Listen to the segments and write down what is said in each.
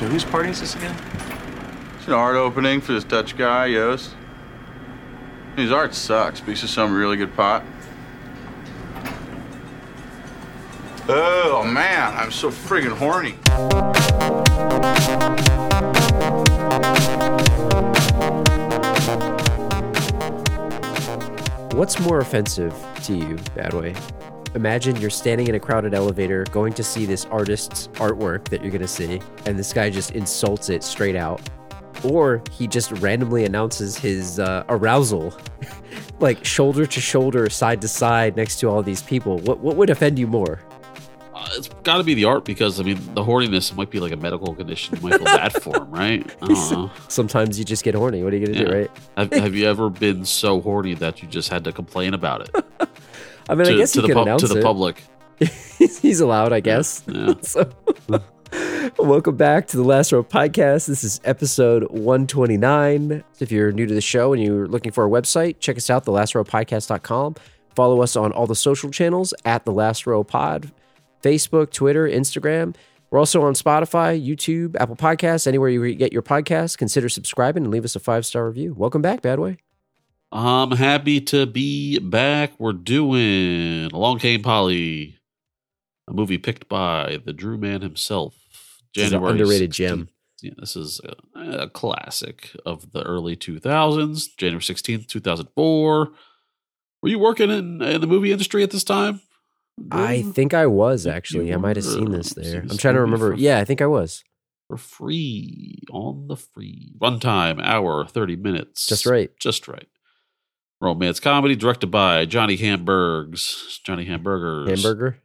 So whose party is this again? It's an art opening for this Dutch guy, Yost. His art sucks, but he's just some really good pot. Oh man, I'm so friggin' horny. What's more offensive to you, Badway? Imagine you're standing in a crowded elevator going to see this artist's artwork that you're going to see, and this guy just insults it straight out. Or he just randomly announces his uh, arousal, like shoulder to shoulder, side to side, next to all these people. What, what would offend you more? Uh, it's got to be the art because I mean the horniness might be like a medical condition. You might feel bad for him, right? I don't know. Sometimes you just get horny. What are you going to do, right? Have, have you ever been so horny that you just had to complain about it I mean, to, I guess to you the could pub- announce to the it. public? He's allowed, I guess. Yeah. so, welcome back to the Last Row Podcast. This is episode 129. If you're new to the show and you're looking for our website, check us out, thelastrowpodcast.com. Follow us on all the social channels at The Last Row Pod Facebook, Twitter, Instagram. We're also on Spotify, YouTube, Apple Podcasts, anywhere you get your podcasts. Consider subscribing and leave us a five star review. Welcome back, Badway. I'm happy to be back. We're doing Along Came Polly, a movie picked by the Drew Man himself. An underrated 16th. gem. Yeah, this is a, a classic of the early 2000s, January 16th, 2004. Were you working in, in the movie industry at this time? I think I was actually. you I might have seen this there. seen I'm trying to remember. Yeah, I think I was. for free on the free runtime hour 30 minutes Just right. just right romance comedy directed by johnny hamburgs johnny hamburgers Hamburger.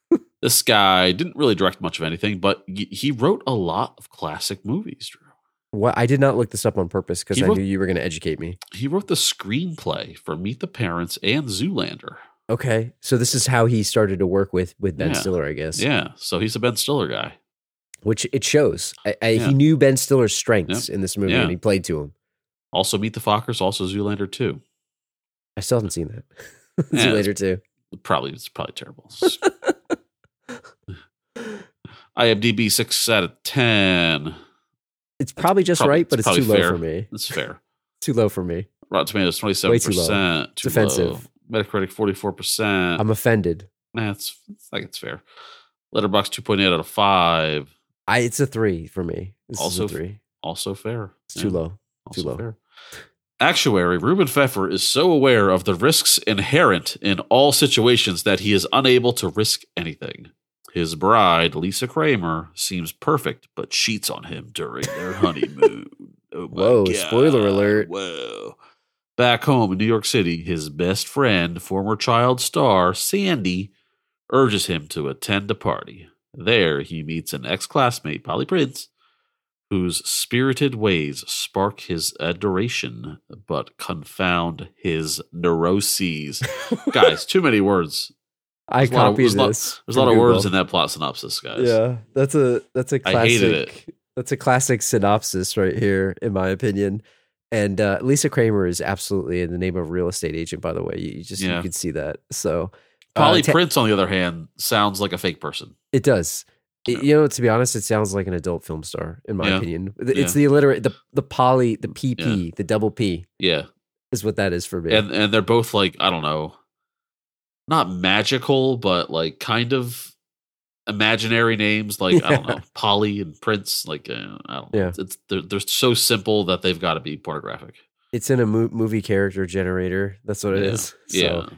this guy didn't really direct much of anything but he wrote a lot of classic movies drew What I did not look this up on purpose because I wrote- knew you were going to educate me. he wrote the screenplay for meet the parents and zoolander Okay, so this is how he started to work with with Ben Yeah. Stiller, I guess. yeah so he's a ben stiller guy Which it shows. I, I, Yeah. He knew Ben Stiller's strengths in this movie, Yeah. and he played to him. also meet the fockers also zoolander 2 I still haven't seen that. Yeah, See you later too. probably it's probably terrible. IMDb six out of ten. It's probably just probably- right, but it's it's too low fair. for me. That's fair. Too low for me. Rotten Tomatoes twenty seven too low. percent. It's offensive. Metacritic forty four percent. I'm offended. That's it's like it's fair. Letterboxd two point eight out of five. I. It's a three for me. This Also three. Also fair. It's too low. Also too low. fair. Actuary Reuben Feffer is so aware of the risks inherent in all situations that he is unable to risk anything. His bride, Lisa Kramer, seems perfect, but cheats on him during their honeymoon. Oh Whoa, God. spoiler alert. Whoa. Back home in New York City, his best friend, former child star Sandy, urges him to attend a party. There, he meets an ex classmate, Polly Prince, whose spirited ways spark his adoration but confound his neuroses. Guys, too many words. I There's lot of- there's a lot- this. There's a lot of words in that plot synopsis, guys. Yeah, that's a that's a classic. I hated it. That's a classic synopsis right here, in my opinion. And uh, Lisa Kramer is absolutely in the name of a real estate agent. By the way, you, you just Yeah. you can see that. So uh, Polly ta- Prince, on the other hand, sounds like a fake person. it does. You know, to be honest, it sounds like an adult film star, in my Yeah. opinion. It's Yeah. the illiterate, the the poly, the PP, the double P Yeah. is what that is for me. And and they're both like, I don't know, not magical, but like kind of imaginary names. Like, I don't know, Polly and Prince. Like, uh, I don't know. Yeah. It's, they're, they're so simple that they've got to be pornographic. it's in a mo- movie character generator. That's what it Yeah. is. Yeah. So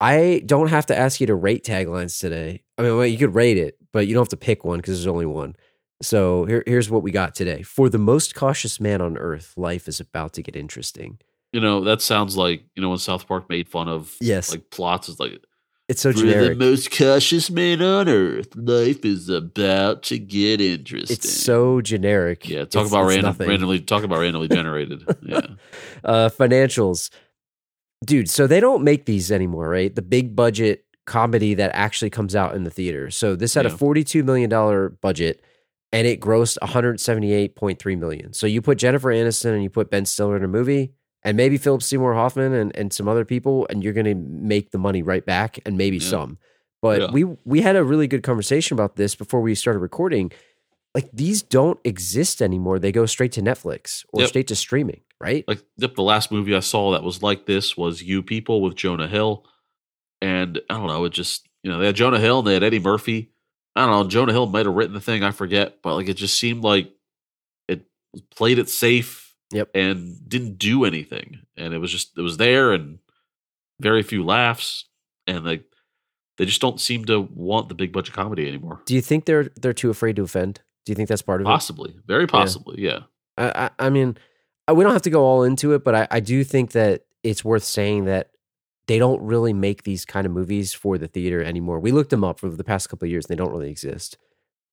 I don't have to ask you to rate taglines today. I mean, well, you could rate it, but you don't have to pick one because there's only one. So here, here's what we got today. For the most cautious man on earth, life is about to get interesting. You know, that sounds like, you know, when South Park made fun of Yes. like plots, it's like, It's so For the most cautious man on earth, life is about to get interesting. It's so generic. yeah. Talk It's- about it's random, randomly. Talk about randomly generated. Yeah, uh, financials, dude. So they don't make these anymore, right? The big budget comedy that actually comes out in the theater. So this had a forty-two million dollar budget, and it grossed one hundred seventy-eight point three million. So you put Jennifer Aniston and you put Ben Stiller in a movie, and maybe Philip Seymour Hoffman and, and some other people, and you're going to make the money right back, and maybe Yeah. some. But Yeah. we we had a really good conversation about this before we started recording. like these don't exist anymore. They go straight to Netflix or Yep. straight to streaming, right? Like yep, the last movie I saw that was like this was You People with Jonah Hill, and I don't know, it just you know they had Jonah Hill and they had Eddie Murphy. I don't know, Jonah Hill might have written the thing, I forget, but like it just seemed like it played it safe, Yep. and didn't do anything, and it was just it was there and very few laughs, and like they just don't seem to want the big budget comedy anymore. Do you think they're they're too afraid to offend? Do you think that's part of it? Possibly, very possibly, yeah. I, I, I mean, uh, we don't have to go all into it, but I, I do think that it's worth saying that they don't really make these kind of movies for the theater anymore. We looked them up for the past couple of years, and they don't really exist.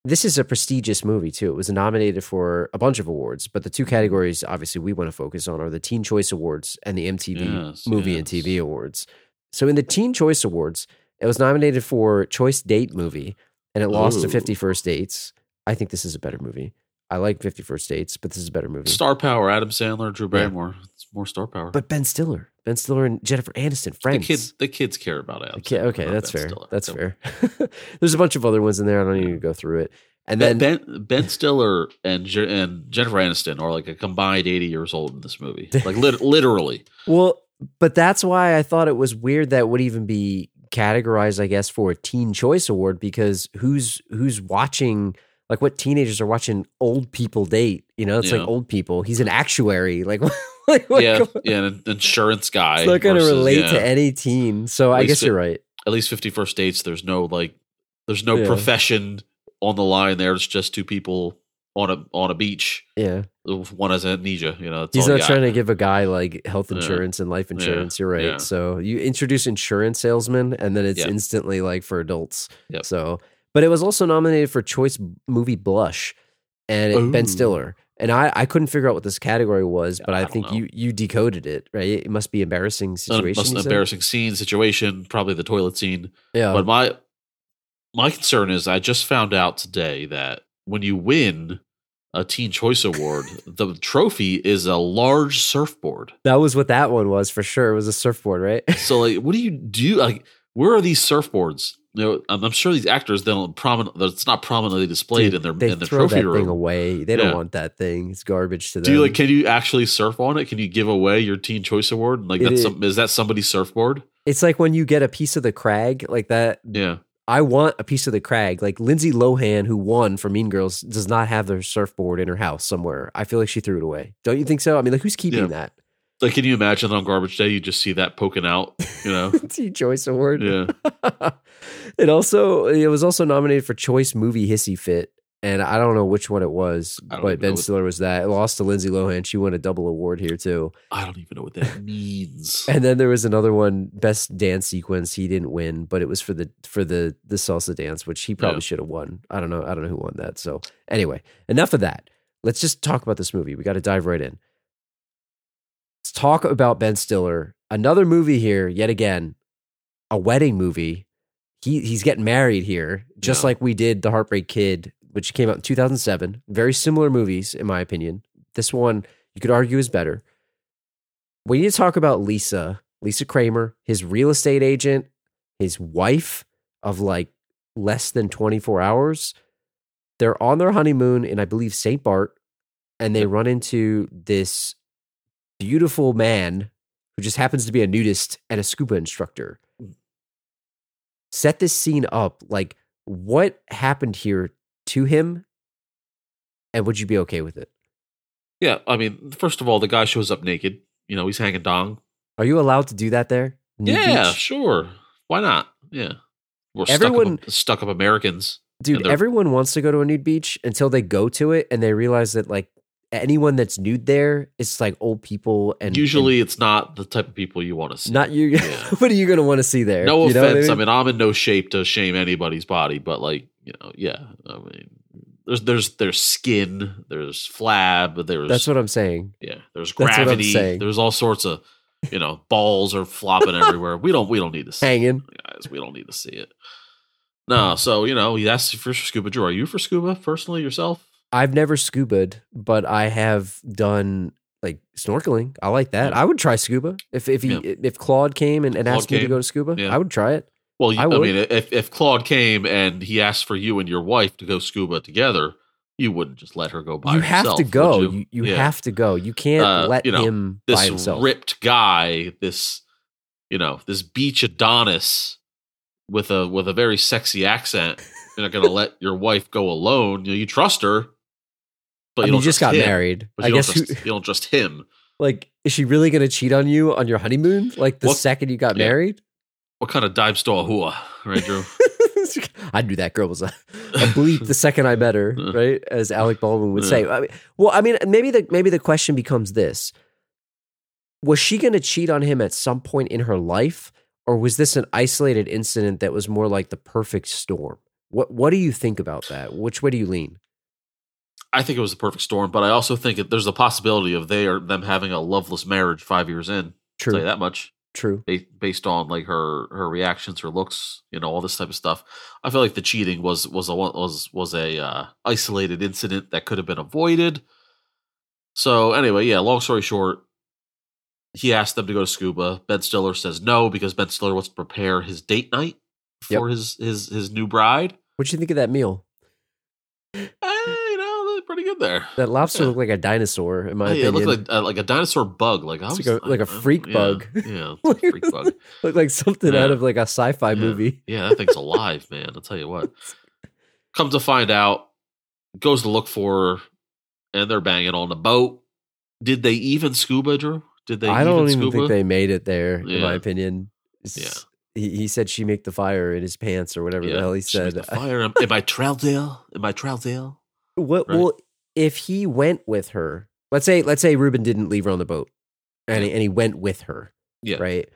This is a prestigious movie too. It was nominated for a bunch of awards, but the two mm-hmm. categories obviously we want to focus on are the Teen Choice Awards and the MTV Yes, Movie and. TV Awards. So in the Teen Choice Awards, it was nominated for Choice Date Movie, and it lost to Fifty First Dates. I think this is a better movie. I like Fifty First Dates, but this is a better movie. Star power, Adam Sandler, Drew Yeah. Barrymore. It's more star power. But Ben Stiller, Ben Stiller and Jennifer Aniston, friends. the kids, the kids care about Adam. Okay, okay, that's Ben fair. Stiller. That's So, fair. There's a bunch of other ones in there. I don't need to go through it. And then Ben, ben Ben Stiller and and Jennifer Aniston are like a combined eighty years old in this movie, like lit- literally. Well, but that's why I thought it was weird that would even be categorized, I guess, for a Teen Choice Award because who's who's watching like what teenagers are watching old people date? You know, it's Yeah. like old people. He's an actuary. Like, like what- yeah, yeah, an insurance guy. it's not going to relate yeah. to any teen. So I guess it- you're right. At least fifty first dates. There's no like, there's no Yeah. profession on the line. there. It's just two people on a on a beach. Yeah, One has an amnesia. You know, he's not trying to give a guy like health Yeah. insurance and life Yeah. insurance. You're right. Yeah. So you introduce insurance salesman, and then it's Yeah. instantly like for adults. Yep. So, but it was also nominated for Choice Movie Blush, and it, Ben Stiller. And I, I couldn't figure out what this category was, but I, I think know. you you decoded it right. It must be embarrassing situation. must- you said? embarrassing scene situation. Probably the toilet scene. Yeah, But my my concern is I just found out today that when you win a Teen Choice Award, the trophy is a large surfboard. that was what that one was for sure. It was a surfboard, right? So like what do you do like where are these surfboards? You know, I'm, I'm sure these actors they don't prominent it's not prominently displayed in their they in their throw trophy that room. thing away. They don't want that thing. It's garbage to them. Do you like can you actually surf on it? Can you give away your Teen Choice Award? Like It that's is- some, is that somebody's surfboard? it's like when you get a piece of the crag like that. Yeah. I want a piece of the crag. Like Lindsay Lohan, who won for Mean Girls, does not have their surfboard in her house somewhere. I feel like she threw it away. Don't you think so? I mean, like who's keeping Yeah. that? Like can you imagine on garbage day you just see that poking out, you know? Teen Choice Award. Yeah. it also it was also nominated for Choice Movie Hissy Fit, and I don't know which one it was, but Ben Stiller was that. It lost to Lindsay Lohan. She won a double award here too. I don't even know what that means. And then there was another one, best dance sequence. He didn't win, but it was for the for the the salsa dance, which he probably Yeah. should have won. I don't know. I don't know who won that. So anyway, enough of that. Let's just talk about this movie. We got to dive right in. Talk about Ben Stiller. Another movie here, yet again, a wedding movie. He he's getting married here, just Yeah. like we did The Heartbreak Kid, which came out in 2007. Very similar movies, in my opinion. This one you could argue is better. We need to talk about Lisa, Lisa Kramer, his real estate agent, his wife of like less than 24 hours. They're on their honeymoon in, I believe, St. Bart, and they run into this beautiful man who just happens to be a nudist and a scuba instructor. Mm. Set this scene up. Like, what happened here to him? And would you be okay with it? Yeah, I mean, first of all, the guy shows up naked. You know, he's hanging dong. Are you allowed to do that there? Nude yeah, beach? sure. Why not? Yeah. We're Everyone- stuck up, stuck up Americans. Dude, everyone wants to go to a nude beach until they go to it and they realize that like anyone that's nude there, it's like old people and Usually, it's not the type of people you want to see. not you. Yeah. what are you going to want to see there? no You offense. I mean? mean? I'm in no shape to shame anybody's body, but like, you know, yeah. I mean, there's there's there's skin, there's flab, there's That's what I'm saying. yeah, there's what I'm gravity, saying. there's all sorts of you know balls are flopping everywhere. We don't we don't need to see it, guys. We don't need to see it. No, so you know, asked for scuba. Drew, are you for scuba personally yourself? I've never scubaed, but I have done like snorkeling. I like that. Yeah. I would try scuba if if he Yeah. if Claude came and, and Claude asked me to go to scuba. Yeah. I would try it. Well, you, I I, mean, if if Claude came and he asked for you and your wife to go scuba together, you wouldn't just let her go by you have herself, to would go. you? You, you have to go. You can't Uh, let you know, him this by himself. ripped guy, this you know, this beach Adonis with a with a very sexy accent. You're not gonna let your wife go alone. You know, you trust her, but I you mean, you just got him. married. But I you guess don't who, you don't trust him. like is she really going to cheat on you on your honeymoon? Like the What- second you got Yeah. married? What kind of dime store hua, right, Drew? I knew that girl was a, a bleep the second I met her, right? As Alec Baldwin would say. I mean, well, I mean, maybe the maybe the question becomes this: Was she going to cheat on him at some point in her life, or was this an isolated incident that was more like the perfect storm? What What do you think about that? Which way do you lean? I think it was the perfect storm, but I also think it, there's a possibility of they are them having a loveless marriage five years in. I'll tell you True, that much. true. ba- based on like her her reactions, her looks, you know, all this type of stuff. I feel like the cheating was was a was was a uh, isolated incident that could have been avoided. So anyway, yeah. Long story short, he asked them to go to scuba. Ben Stiller says no because Ben Stiller wants to prepare his date night for his his his new bride. What'd you think of that meal? Eh, you know, they're pretty good there. That lobster Yeah. looked like a dinosaur, in my Yeah, it looked like uh, like a dinosaur bug. Like I It's was like a- like a freak yeah, bug. Yeah, a freak bug. looked like something Yeah. out of like a sci-fi Yeah. movie. Yeah, that thing's alive, man. I'll tell you what. Come to find out, goes to look for her, and they're banging on the boat. Did they even scuba, Drew? Did they I even don't even scuba? think they made it there, in my opinion. It's- Yeah. He, said she make the fire in his pants or whatever the hell he said. the fire. Am, am I Trousdale? Am I Trousdale? What Right. well if he went with her, let's say let's say Reuben didn't leave her on the boat and he, and he went with her, Yeah. right?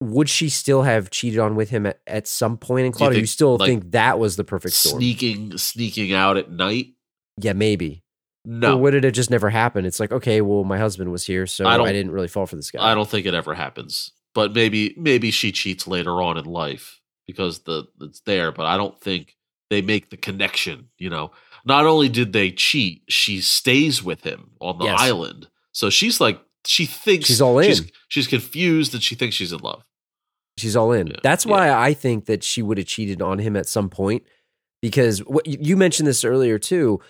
Would she still have cheated on with him at, at some point in Do you or you still like, think that was the perfect storm? Sneaking, sneaking out at night. Yeah, maybe. No, Or would it have just never happened? It's like, okay, well, my husband was here, so I I, didn't really fall for this guy. I don't think it ever happens. But maybe, maybe she cheats later on in life because the it's there. But I don't think they make the connection. You know, not only did they cheat, she stays with him on the Yes. island. So she's like, she thinks She's all in. she's confused and she thinks she's in love. She's all in. Yeah, That's yeah. why I think that she would have cheated on him at some point because what you you mentioned this earlier too.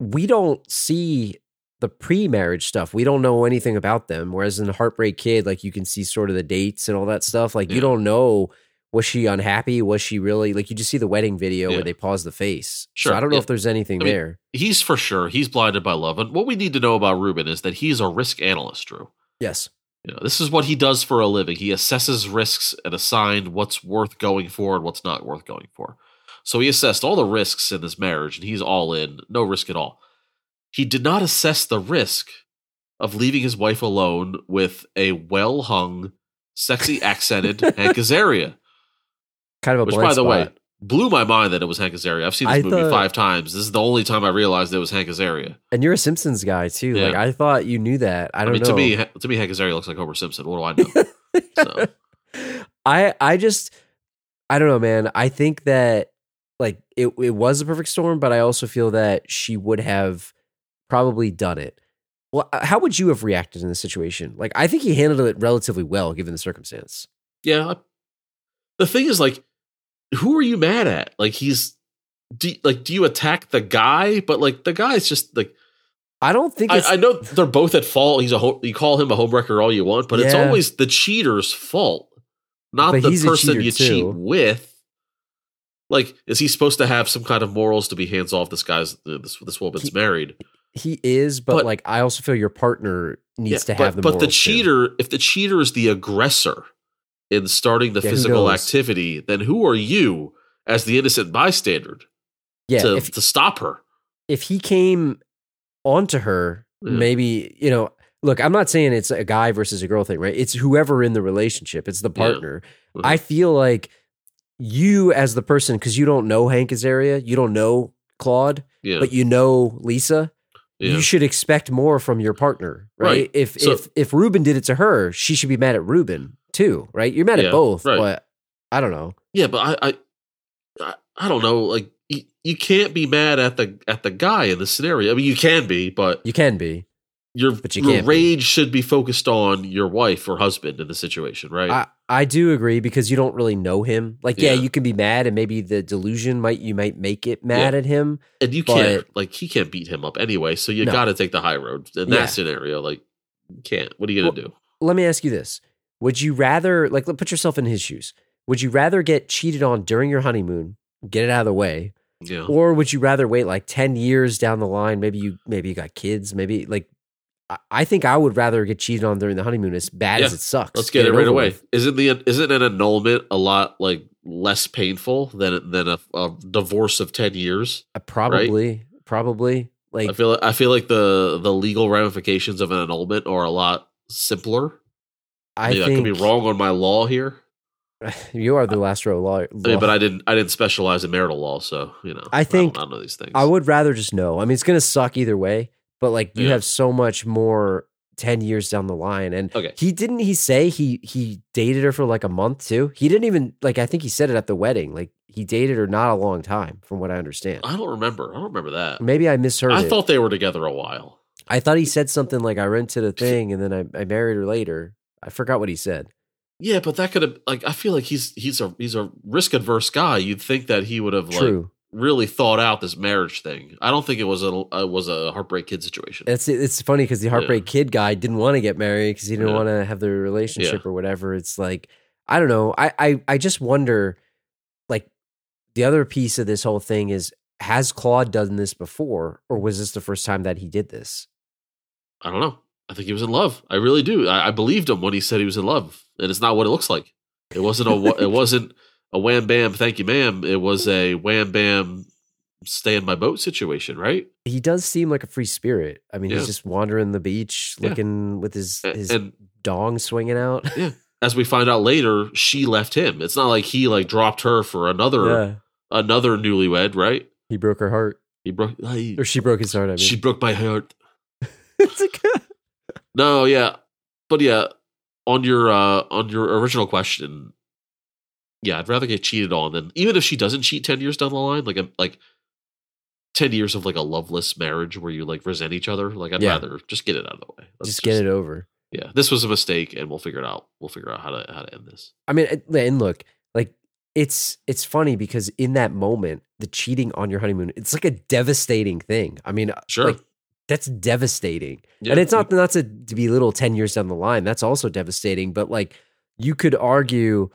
We don't see the pre-marriage stuff. We don't know anything about them. Whereas in Heartbreak Kid, like you can see sort of the dates and all that stuff. Like you don't know was she unhappy? Was she really like you just see the wedding video Yeah. where they pause the face. Sure, So I don't know yeah. if there's anything I mean, there. He's for sure. He's blinded by love. And what we need to know about Reuben is that he's a risk analyst, Drew. Yes. You know, this is what he does for a living. He assesses risks and assigned what's worth going for and what's not worth going for. So he assessed all the risks in this marriage and he's all in, no risk at all. He did not assess the risk of leaving his wife alone with a well hung, sexy accented Hank Azaria, Kind of a which, by the spot. way, blew my mind that it was Hank Azaria. I've seen this I movie thought- five times. This is the only time I realized it was Hank Azaria. And you're a Simpsons guy too. Yeah. Like I thought you knew that. I I, don't mean, know. to me, to me, Hank Azaria looks like Homer Simpson. What do I know? So. I I just I don't know, man. I think that like it it was a perfect storm, but I also feel that she would have probably done it. Well, uh, how would you have reacted in this situation? Like, I think he handled it relatively well given the circumstance. Yeah. I- The thing is, like, who are you mad at? Like, he's, do, like, do you attack the guy? But like, the guy's just like, I don't think I. I know they're both at fault. He's a ho- you call him a homewrecker all you want, but it's always the cheater's fault, not But the person you too. cheat with. Like, is he supposed to have some kind of morals to be hands off? This guy's uh, this this woman's He- married. he is, but, But- like I also feel your partner needs Yeah, to have but, the. but the morals, too. cheater, if the cheater is the aggressor in starting the Yeah, physical activity, then who are you as the innocent bystander yeah. to, if to stop her? if he came onto her, Yeah. maybe, you know, look, I'm not saying it's a guy versus a girl thing, right? It's whoever in the relationship, it's the Yeah. partner. Mhm. I feel like you, as the person, because you don't know Hank Azaria, you don't know Claude, Yeah, but you know Lisa, yeah. you should expect more from your partner, right? Right. If So- if if Reuben did it to her, she should be mad at Reuben too, right? You're mad Yeah, at both, right. but I don't know. yeah, but I, I, I, don't know. Like, you, you can't be mad at the at the guy in the scenario. I mean, you can be, but You can be. your But you your can't be. rage should be focused on your wife or husband in the situation, right? I, I do agree because you don't really know him. Like, yeah, Yeah. you can be mad, and maybe the delusion might you might make it mad Yeah. at him. and you can't like he can't beat him up anyway, so you No. got to take the high road in that scenario. Like, can't. What are you gonna do? Let me ask you this: Would you rather, like, put yourself in his shoes? Would you rather get cheated on during your honeymoon, get it out of the way, Yeah, or would you rather wait like ten years down the line? Maybe you maybe you got kids. Maybe like I- I think I would rather get cheated on during the honeymoon, as bad as it sucks. let's get, it right away. with. Isn't the isn't an annulment a lot like less painful than than a, a divorce of ten years? Uh, Probably, probably. Like I feel I feel like the the legal ramifications of an annulment are a lot simpler. I Maybe I could be wrong on my law here. You are the last row lawyer. I mean, but I didn't I didn't specialize in marital law, so you know. I think- I don't, know these things. I would rather just know. I mean, it's gonna suck either way, but like you Yeah. have so much more ten years down the line. And Okay. he didn't he say he he dated her for like a month too? He didn't even like I think he said it at the wedding. Like he dated her not a long time, from what I understand. I don't remember. I don't remember that. Maybe I misheard I it. thought they were together a while. I thought he said something like I rented a thing and then I, I married her later. I forgot what he said. Yeah, but that could have like I feel like he's he's a he's a risk adverse guy. You'd think that he would have like True. really thought out this marriage thing. I don't think it was a it was a heartbreak kid situation. It's it's funny because the heartbreak kid guy didn't want to get married because he didn't Yeah. want to have the relationship or whatever. It's like I don't know. I, I I just wonder, like the other piece of this whole thing is has Claude done this before, or was this the first time that he did this? I don't know. I think he was in love. I really do. I, I believed him when he said he was in love, and it's not what it looks like. It wasn't a it wasn't a wham bam thank you ma'am. It was a wham bam stay in my boat situation, right? He does seem like a free spirit. I mean, Yeah. he's just wandering the beach, Yeah. looking with his A- his and dong swinging out. Yeah. as we find out later, she left him. It's not like he like dropped her for another yeah, another newlywed, right? he broke her heart, He broke. he- or she broke his heart. I mean, she broke my heart. It's like- No, yeah, but yeah, on your uh on your original question, yeah, I'd rather get cheated on than even if she doesn't cheat ten years down the line, like a, like ten years of like a loveless marriage where you like resent each other. Like I'd Yeah. rather just get it out of the way. Let's just get it over. Yeah, this was a mistake, and we'll figure it out. We'll figure out how to how to end this. I mean, and look, like it's it's funny because in that moment, the cheating on your honeymoon, it's like a devastating thing. I mean, Sure. like, that's devastating, Yeah, and it's not not to, to be little ten years down the line. That's also devastating. But like, you could argue,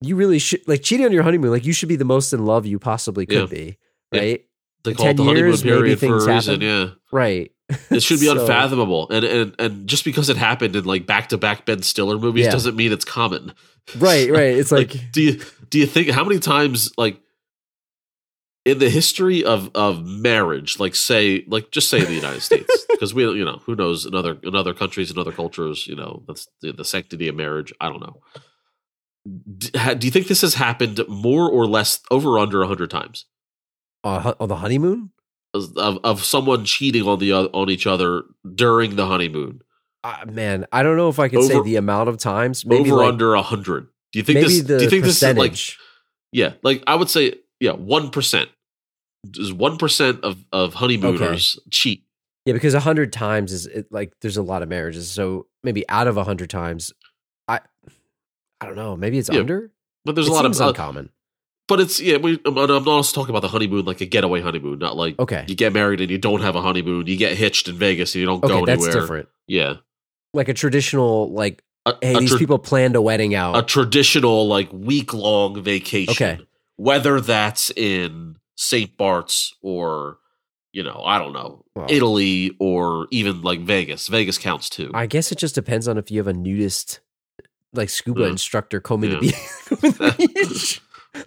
you really should like cheating on your honeymoon. Like, you should be the most in love you possibly could Yeah. be, right? They call it 10 the honeymoon years, period for a things reason. happen. Yeah. Right. It should be So- unfathomable, and and and just because it happened in like back to back Ben Stiller movies Yeah. doesn't mean it's common. Right, right. It's like, do you do you think how many times like in the history of of marriage, like say like just say in the United States, because we you know who knows in other in other countries and other cultures, you know that's the, the sanctity of marriage. I don't know. D- Do you think this has happened more or less over under a hundred times uh, on the honeymoon. of, of someone cheating on the on each other during the honeymoon? Uh, man, I don't know if I can say the amount of times. Maybe over like, under a hundred. Do you think this? Do you think this is like. Yeah, like I would say, yeah, one percent. Does one percent of of honeymooners cheat? Yeah, because a hundred times is it, like there's a lot of marriages. So maybe out of a hundred times, I I don't know. Maybe it's Yeah, under. But there's it a lot of, uncommon. but it's yeah. We, I'm, I'm also talking about the honeymoon, like a getaway honeymoon, not like Okay, you get married and you don't have a honeymoon. You get hitched in Vegas and you don't okay, go that's anywhere. different. Yeah, Like a traditional, like a, hey, a these tra- people planned a wedding out. a traditional like week long vacation. Okay. Whether that's in St. Bart's or you know I don't know Well, Italy or even like Vegas. Vegas counts too. I guess it just depends on if you have a nudist, like scuba mm. Yeah. instructor combing Yeah. the beach. combing the beach.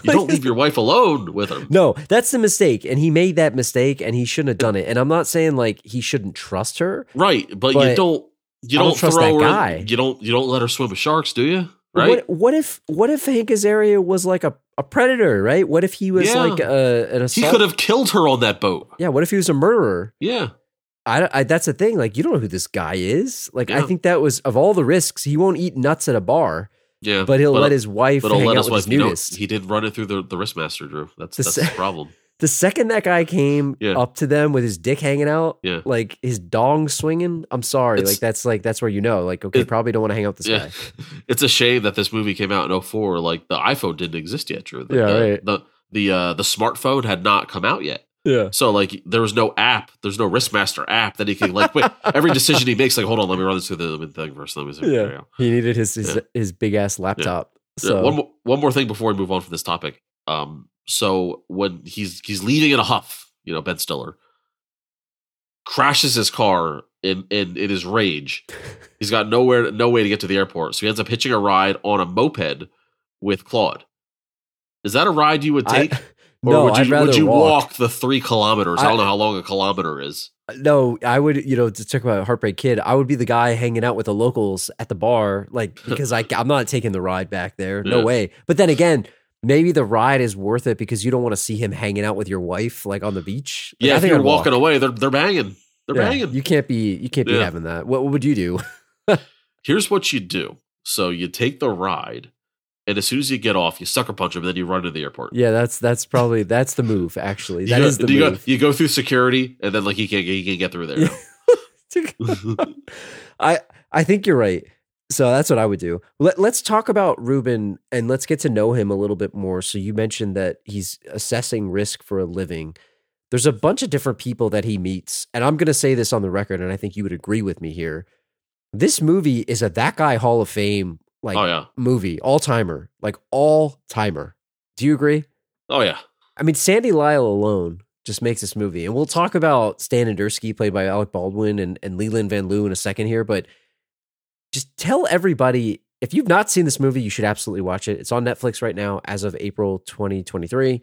you don't leave your wife alone with her. No, that's the mistake, and he made that mistake, and he shouldn't have done it. And I'm not saying like he shouldn't trust her. Right, but, But you don't you don't don't, trust throw that her guy. you don't you don't let her swim with sharks, do you? Right? What what if what if Hank Azaria was like a, a predator, right? What if he was Yeah. like a, an he could have killed her on that boat. Yeah, what if he was a murderer? Yeah. I, I that's the thing. Like you don't know who this guy is. Like I think that was of all the risks. He won't eat nuts at a bar, Yeah. but he'll let his wife but he'll let out his with his wife you know, he didn't run it through the, the Riskmaster, Drew. That's The that's the problem. The second that guy came Yeah. up to them with his dick hanging out, Yeah. like his dong swinging, I'm sorry, It's- like that's like that's where you know, like okay, It- probably don't want to hang out with this yeah. guy. It's a shame that this movie came out in 04. Like the iPhone didn't exist yet, Drew. The, Yeah, the, right. The the uh, the smartphone had not come out yet. Yeah, So like there was no app, there's no Riskmaster app that he can like wait every decision he makes like hold on let me run this through the thing first let me see. yeah. He needed his his, Yeah. his big ass laptop. Yeah, So one more one more thing before we move on from this topic. Um, so when he's he's leaving in a huff, you know Ben Stiller crashes his car in in in his rage. He's got nowhere no way to get to the airport, so he ends up hitching a ride on a moped with Claude. Is that a ride you would I, take? Or no, would you, I'd rather would you walk. walk. the three kilometers? I, I- don't know how long a kilometer is. Uh, no, I would, you know, to talk about Heartbreak Kid, I would be the guy hanging out with the locals at the bar, like because I, I'm not taking the ride back there, no Yeah. way. But then again, maybe the ride is worth it because you don't want to see him hanging out with your wife, like on the beach. Like, Yeah, I if think you're I'd walking walk. away, they're they're banging. They're Yeah, banging. You can't be, you can't be Yeah. having that. What, what would you do? Here's what you do. So you take the ride, and as soon as you get off, you sucker punch him, and then you run to the airport. Yeah, that's that's probably that's the move. Actually, You that go, is the you move. Go, you go through security, and then like he can't he can't get through there. I I think you're right. So that's what I would do. Let, let's talk about Reuben and let's get to know him a little bit more. So you mentioned that he's assessing risk for a living. There's a bunch of different people that he meets, and I'm going to say this on the record, and I think you would agree with me here. This movie is a that guy Hall of Fame like oh yeah, movie, all timer, like all timer. Do you agree? oh yeah. I mean, Sandy Lyle alone just makes this movie. And we'll talk about Stan Indursky, played by Alec Baldwin, and, and Leland Van Lew in a second here. But just tell everybody if you've not seen this movie, you should absolutely watch it. It's on Netflix right now as of April 2023.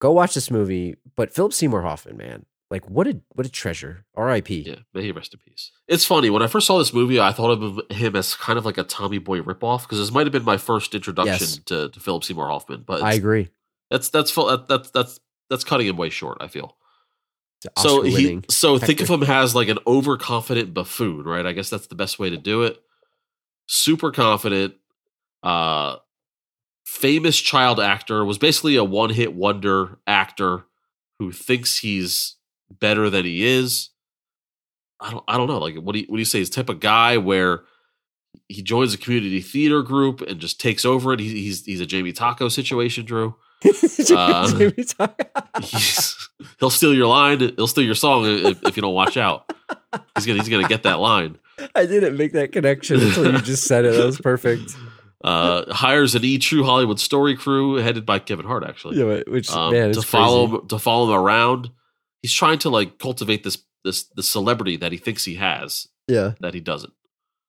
Go watch this movie. But Philip Seymour Hoffman, man, like what a what a treasure. R.I.P. Yeah, may he rest in peace. It's funny when I first saw this movie, I thought of him as kind of like a Tommy Boy ripoff because this might have been my first introduction Yes. to, to Philip Seymour Hoffman. But I agree. that's that's that's that's that's cutting him way short. I feel. So he so think of him as like an overconfident buffoon, right? I guess that's the best way to do it. Super confident, uh famous child actor, was basically a one-hit wonder actor who thinks he's better than he is. I don't I don't know. Like what do you what do you say? He's type of guy where he joins a community theater group and just takes over it. He, he's he's a Jamie Taco situation, Drew. Uh, Jamie Taco. He's, he'll steal your line. He'll steal your song if, if you don't watch out. He's gonna he's gonna get that line. I didn't make that connection until you just said it. That was perfect. Uh, hires an E True Hollywood Story crew headed by Kevin Hart, actually, Yeah, which um, man, to follow crazy. him, to follow him around. He's trying to like cultivate this this the celebrity that he thinks he has Yeah, that he doesn't.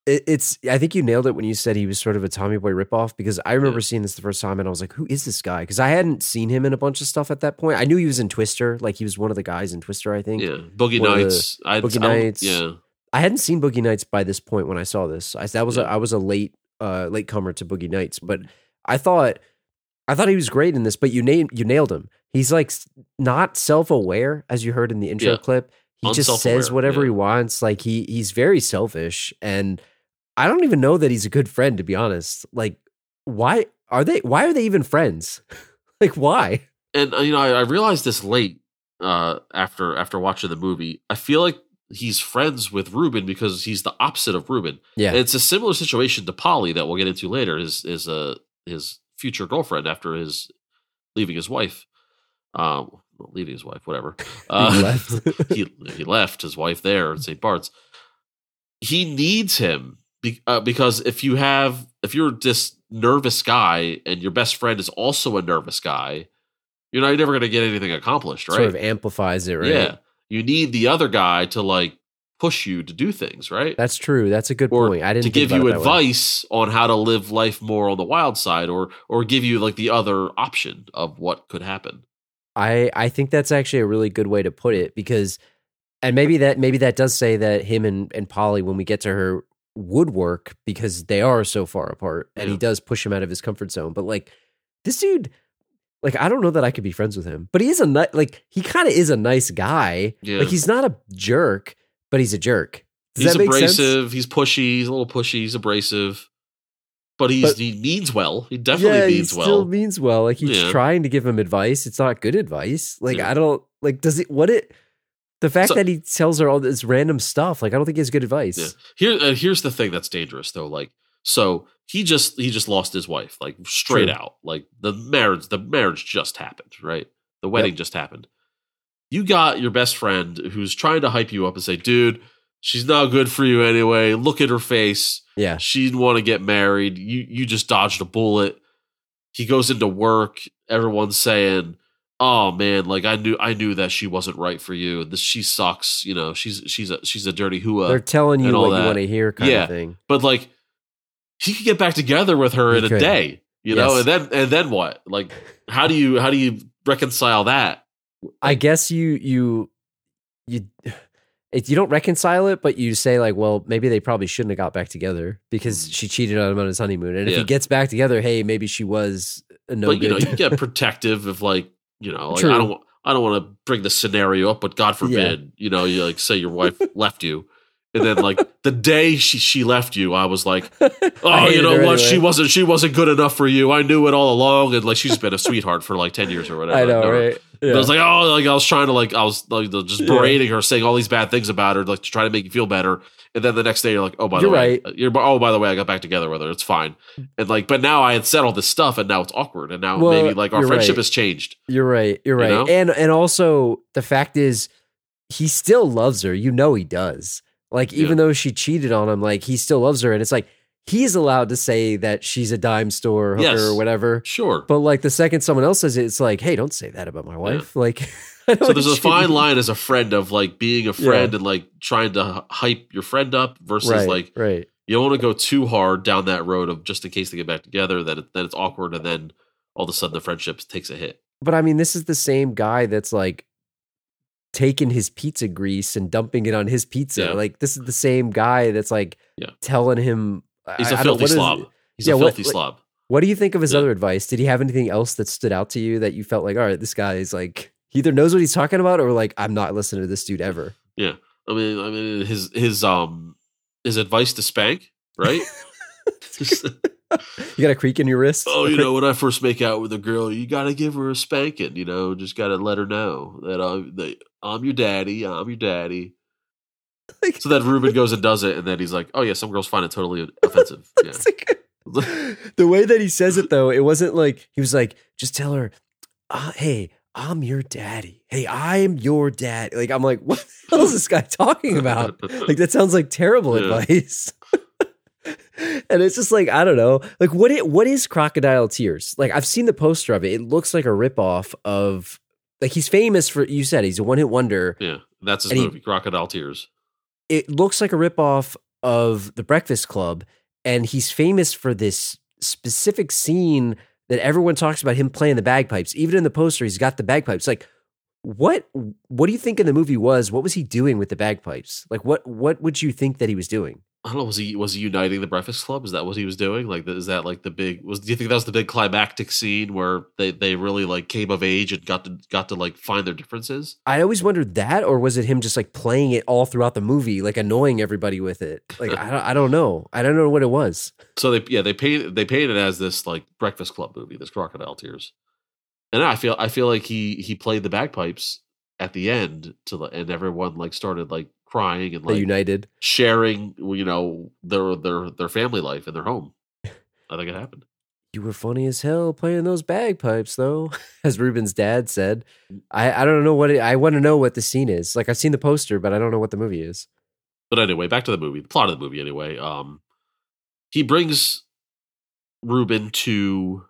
It, it's. I think you nailed it when you said he was sort of a Tommy Boy ripoff because I remember Yeah. seeing this the first time and I was like, "Who is this guy?" Because I hadn't seen him in a bunch of stuff at that point. I knew he was in Twister, like he was one of the guys in Twister. I think Yeah, Boogie One the- Nights. I, Boogie I Nights. Yeah, I hadn't seen Boogie Nights by this point when I saw this. I, that was a, Yeah. I was a late uh late comer to Boogie Nights, but I thought I thought he was great in this. But you nailed you nailed him. He's like not self aware, as you heard in the intro Yeah. clip. He just says whatever yeah. he wants. Like he he's very selfish, and I don't even know that he's a good friend. To be honest, like why are they? Why are they even friends? like why? and uh, you know I, I realized this late uh, after after watching the movie. I feel like he's friends with Reuben because he's the opposite of Reuben. Yeah, And it's a similar situation to Polly that we'll get into later. Is is uh his future girlfriend after his leaving his wife, um, well, leaving his wife, whatever. Uh, left. he he left his wife there in St. Bart's. He needs him be, uh, because if you have if you're this nervous guy and your best friend is also a nervous guy, you're not you're never going to get anything accomplished, right? sort of amplifies it, right? Yeah, you need the other guy to like push you to do things, right? That's true. That's a good or point. I didn't to give you it that way. advice on how to live life more on the wild side, or or give you like the other option of what could happen. I I think that's actually a really good way to put it because and maybe that maybe that does say that him and and Polly when we get to her would work because they are so far apart and he does push him out of his comfort zone but like this dude like I don't know that I could be friends with him but he is a ni- like he kind of is a nice guy Yeah. like he's not a jerk but he's a jerk Does he's make sense? abrasive. He's pushy. He's a little pushy. He's abrasive. but he's But- he means well. He definitely yeah, he means still well. means well. Like he's Yeah. trying to give him advice. It's not good advice. Like Yeah. I don't like. Does it? What it? The fact So- that he tells her all this random stuff. Like I don't think he has good advice. Yeah. Here, uh, here's the thing that's dangerous though. Like, so he just he just lost his wife, like straight True. out. Like the marriage, the marriage just happened, right? The wedding just happened. You got your best friend who's trying to hype you up and say, "Dude, she's not good for you anyway. Look at her face. Yeah. She didn't want to get married. You you just dodged a bullet." He goes into work. Everyone's saying, "Oh man, like I knew I knew that she wasn't right for you. This she sucks. You know, she's she's a she's a dirty hua." They're telling you what you want to hear, kind Yeah. of thing. but like he could get back together with her He in a could. day you know and then and then what like how do you how do you reconcile that I guess you you you if you don't reconcile it, but you say like, well, maybe they probably shouldn't have got back together because she cheated on him on his honeymoon. And if Mm. Yeah. he gets back together, hey, maybe she was a no but you know good. you get protective of like you know like True. i don't i don't want to bring the scenario up but god forbid you know you like say your wife left you and then like the day she she left you i was like oh you know what she wasn't she wasn't good enough for you i knew it all along and like she's been a sweetheart for like 10 years or whatever I know, No, right? But I was like, oh, like I was trying to like I was like just Yeah. berating her, saying all these bad things about her, like to try to make you feel better. And then the next day, you're like, oh, by You're the way, right. uh, you're oh, by the way, I got back together with her. It's fine. And like, but now I had said all this stuff, and now it's awkward, and now Well, maybe like our friendship right. has changed. You're right. You're You right. know? And and also the fact is he still loves her. You know he does. Like even though she cheated on him, like he still loves her. And it's like he's allowed to say that she's a dime store hooker Yes. or whatever. Sure. But like the second someone else says it, it's like, hey, don't say that about my wife. Like I know so there's a fine line as a friend of like being a friend and like trying to hype your friend up versus Right, like right. you don't want to go too hard down that road of just in case they get back together, that it, then it's awkward, and then all of a sudden the friendship takes a hit. But I mean, this is the same guy that's like taking his pizza grease and dumping it on his pizza. Yeah. Like this is the same guy that's like Yeah. telling him He's a I filthy what is- slob. He's Yeah, a what- filthy like- slob. What do you think of his Yeah. other advice? Did he have anything else that stood out to you that you felt like, all right, this guy is like he either knows what he's talking about or like I'm not listening to this dude ever. Yeah. I mean, I mean, his his um his advice to spank, right? You got a creak in your wrist. oh, you know, when I first make out with a girl, you got to give her a spanking. You know, just got to let her know that I'm that I'm your daddy. I'm your daddy. Like- So then Reuben goes and does it, and then he's like, "Oh yeah, some girls find it totally offensive." Yeah. Like- the way that he says it though, it wasn't like he was like, just tell her, uh, hey, I'm your daddy. Hey, I'm your dad. Like I'm like, what the hell is this guy talking about? Like that sounds like terrible Yeah. advice. and it's just like I don't know. Like what it what is Crocodile Tears? Like I've seen the poster of it. It looks like a ripoff of like he's famous for you said he's a one hit wonder. yeah, that's his And he- movie, Crocodile Tears. It looks like a ripoff of The Breakfast Club, and he's famous for this specific scene that everyone talks about him playing the bagpipes. Even in the poster, he's got the bagpipes. Like what what do you think in the movie was? What was he doing with the bagpipes? Like what what would you think that he was doing? I don't know. Was he was he uniting the Breakfast Club? Is that what he was doing? Like, is that like the big? Was do you think that was the big climactic scene where they they really like came of age and got to got to like find their differences? I always wondered that, or was it him just like playing it all throughout the movie, like annoying everybody with it? Like I don't, I don't know. I don't know what it was. So they yeah they painted they painted it as this like Breakfast Club movie, this Crocodile Tears, and I feel I feel like he he played the bagpipes at the end to the and everyone like started like crying and like united. sharing you know their their their family life in their home. I think it happened. You were funny as hell playing those bagpipes, though, as Reuben's dad said. I, I don't know what it, I want to know what the scene is. Like I've seen the poster, but I don't know what the movie is. But anyway, back to the movie. The plot of the movie, anyway. Um, he brings Reuben to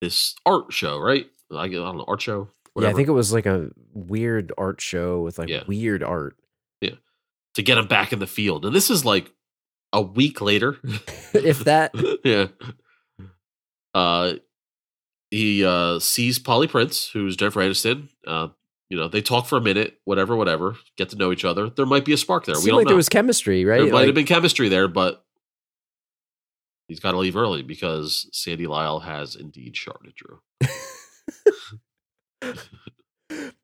this art show, right? I don't know, art show. Yeah, I think it was like a weird art show with like Yeah. weird art. To get him back in the field, and this is like a week later. if that, yeah. Uh, he uh sees Polly Prince, who's Jennifer Aniston. Uh, you know, they talk for a minute, whatever, whatever, get to know each other. There might be a spark there. it we don't like know. there was chemistry, right? There might have been chemistry there, but he's got to leave early because Sandy Lyle has indeed sharded Drew.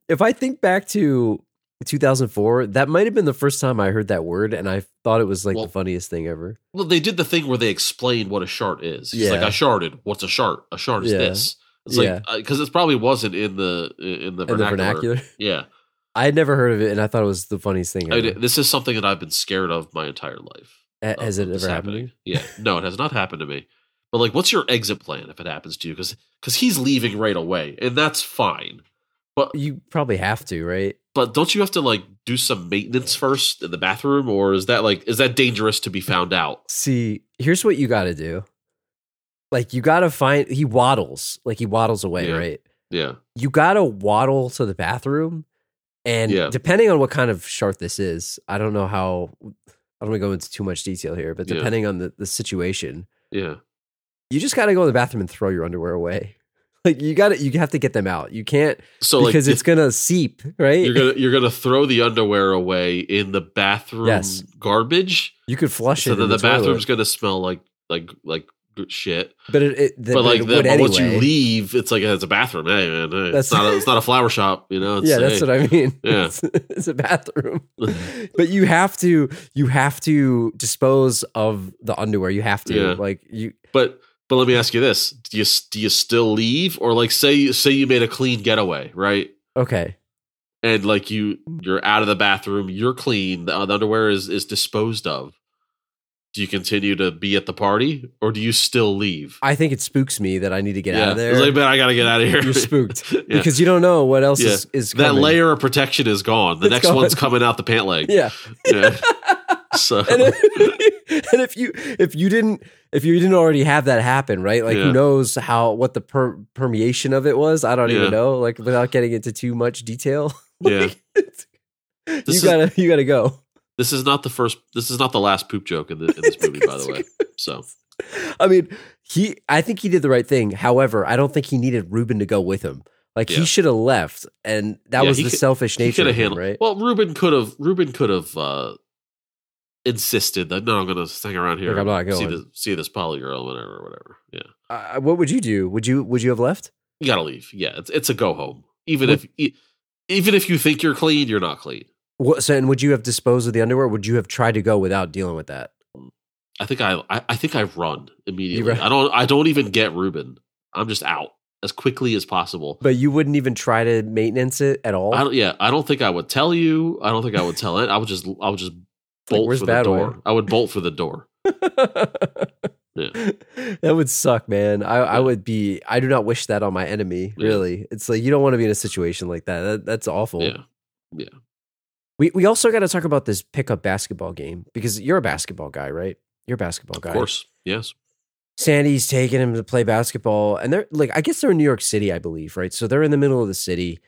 if I think back to 2004. That might have been the first time I heard that word, and I thought it was like Well- the funniest thing ever. Well, they did the thing where they explained what a shart is. He's like, Yeah. I sharded. What's a shart? A shart is Yeah. this. It's Yeah. Uh, like because it probably wasn't in the in the And the vernacular. vernacular. Yeah, I had never heard of it, and I thought it was the funniest thing I ever. mean, this is something that I've been scared of my entire life. Of- Has it ever happened? Yeah, no, it has not happened to me. But like, what's your exit plan if it happens to you? Because because he's leaving right away, and that's fine. But You probably have to, right? but don't you have to like do some maintenance first in the bathroom, or is that like is that dangerous to be found out? See, here's what you got to do. Like, you got to find, he waddles, like, he waddles away, Yeah. right? Yeah, You got to waddle to the bathroom. And Yeah. depending on what kind of shart this is, I don't know how, I don't want to go into too much detail here, but Yeah. depending on the, the situation, yeah, you just got to go in the bathroom and throw your underwear away. Like, you got to, you have to get them out. You can't, so like because it's going to seep, right? you're gonna you're gonna throw the underwear away in the bathroom Yes. garbage, you could flush so it. So then the, the, bathroom's gonna smell like like like shit. but it, it the, but like it the, would but once you leave, it's like it's a bathroom. Hey man, hey, That's- it's not a, it's not a flower shop, you know. It's, yeah, that's hey. what I mean. Yeah. It's, it's a bathroom. but you have to you have to dispose of the underwear. You have to Yeah. like you But but let me ask you this: Do you do you still leave, or like say say you made a clean getaway, right? okay. And like you you're out of the bathroom, you're clean. The, uh, the underwear is is disposed of. Do you continue to be at the party, or do you still leave? I think it spooks me that I need to get out of there. It's like, man, I gotta get out of here. You're spooked Yeah. because you don't know what else Yeah. is, is that layer of protection is gone. The It's next gone. one's coming out the pant leg. Yeah. So and, if, and if you if you didn't if you didn't already have that happen, right? Like Yeah. who knows how what the per, permeation of it was? I don't Yeah. even know. Like without getting into too much detail. yeah, you gotta you gotta go. this is not the first. This is not the last poop joke in, the, in this movie, by the way. So I mean, he I think he did the right thing. However, I don't think he needed Reuben to go with him. Like Yeah. he should have left, and that Yeah, was the could- selfish nature of him, handled. right? Well, Reuben could have. Reuben could have uh, insisted that no, I'm going to hang around here. Like, I'm not and See, going. the, see this Polly girl, whatever, whatever. Yeah, Uh, what would you do? Would you would you have left? you got to leave. Yeah, it's it's a go home. Even Would- if even if you think you're clean, you're not clean. What, so, and would you have disposed of the underwear? Would you have tried to go without dealing with that? I think I I, I think I run immediately. run- I don't I don't even get Reuben. I'm just out as quickly as possible. But you wouldn't even try to maintenance it at all. I don't, yeah, I don't think I would tell you. I don't think I would tell it. I would just I would just bolt where's for the door. I would bolt for the door. Yeah. That would suck, man. I, I would be. I do not wish that on my enemy. Yeah. Really, it's like you don't want to be in a situation like that. that that's awful. Yeah, yeah. We we also got to talk about this pickup basketball game because you're a basketball guy, right? You're a basketball guy. Of course. Yes. Sandy's taking him to play basketball, and they're like, I guess they're in New York City, I believe, right? So they're in the middle of the city.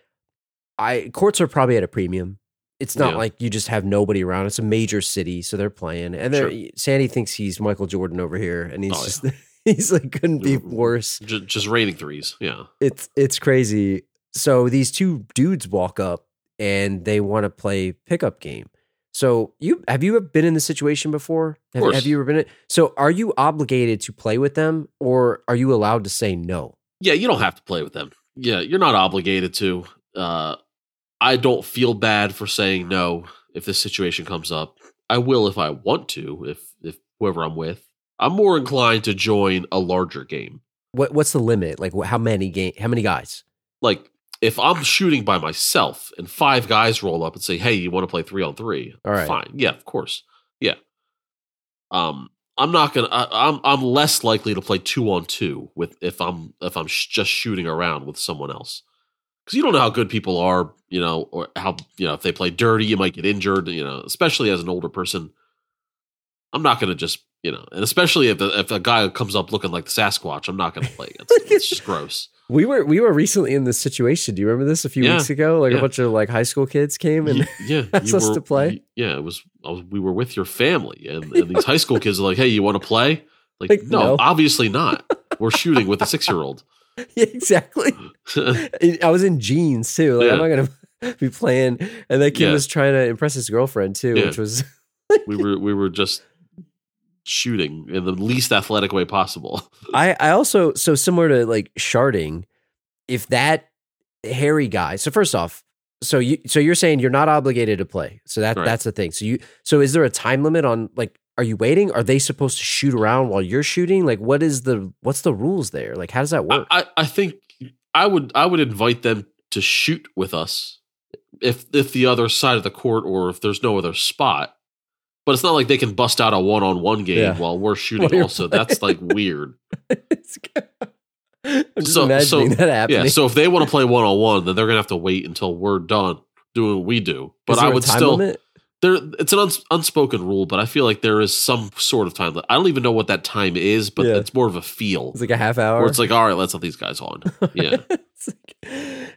I courts are probably at a premium. It's not Yeah. like you just have nobody around. It's a major city, so they're playing, and they're Sandy thinks he's Michael Jordan over here, and he's Oh, just he's like couldn't be worse. Just, just raining threes. Yeah. It's it's crazy. So these two dudes walk up and they want to play pickup game. So you have you been in this situation before? Have, have you ever been in? So are you obligated to play with them, or are you allowed to say no? Yeah. You don't have to play with them. Yeah. You're not obligated to. Uh, I don't feel bad for saying no if this situation comes up. I will if I want to. If if whoever I'm with, I'm more inclined to join a larger game. What what's the limit? Like how many game? How many guys? Like if I'm shooting by myself and five guys roll up and say, "Hey, you want to play three on three? All right. fine. Yeah, of course. Yeah. Um, I'm not gonna. I, I'm I'm less likely to play two on two with if I'm if I'm sh- just shooting around with someone else because you don't know how good people are. You know, or how you know if they play dirty, you might get injured. You know, especially as an older person. I'm not gonna just you know, and especially if the, if a guy comes up looking like the Sasquatch, I'm not gonna play against him. It's just gross. We were we were recently in this situation. Do you remember this a few Yeah. weeks ago? Like Yeah. a bunch of like high school kids came and yeah, asked us to play? Yeah, it was, was. We were with your family, and, and these high school kids are like, "Hey, you want to play?" Like, Like, no, no. obviously not. We're shooting with a six-year-old. yeah, exactly. I was in jeans too. Like Yeah. I'm not gonna be playing. And that kid Yeah. was trying to impress his girlfriend too, Yeah. which was we were, we were just shooting in the least athletic way possible. I, I also so similar to like sharding, if that hairy guy. So first off, so you so you're saying you're not obligated to play. So that Right. that's the thing. So you so is there a time limit on like are you waiting? Are they supposed to shoot around while you're shooting? Like what is the what's the rules there? Like how does that work? I, I think I would I would invite them to shoot with us if if the other side of the court or if there's no other spot. But it's not like they can bust out a one on one game Yeah. while we're shooting. While also, that's like weird. It's- I'm just So- imagining so- that happening. Yeah. So if they want to play one on one, then they're gonna have to wait until we're done doing what we do. But I would still limit? There. It's an uns, unspoken rule, but I feel like there is some sort of time. I don't even know what that time is, but Yeah. it's more of a feel It's like a half hour. where it's like, all right, let's let these guys on. Yeah. Like-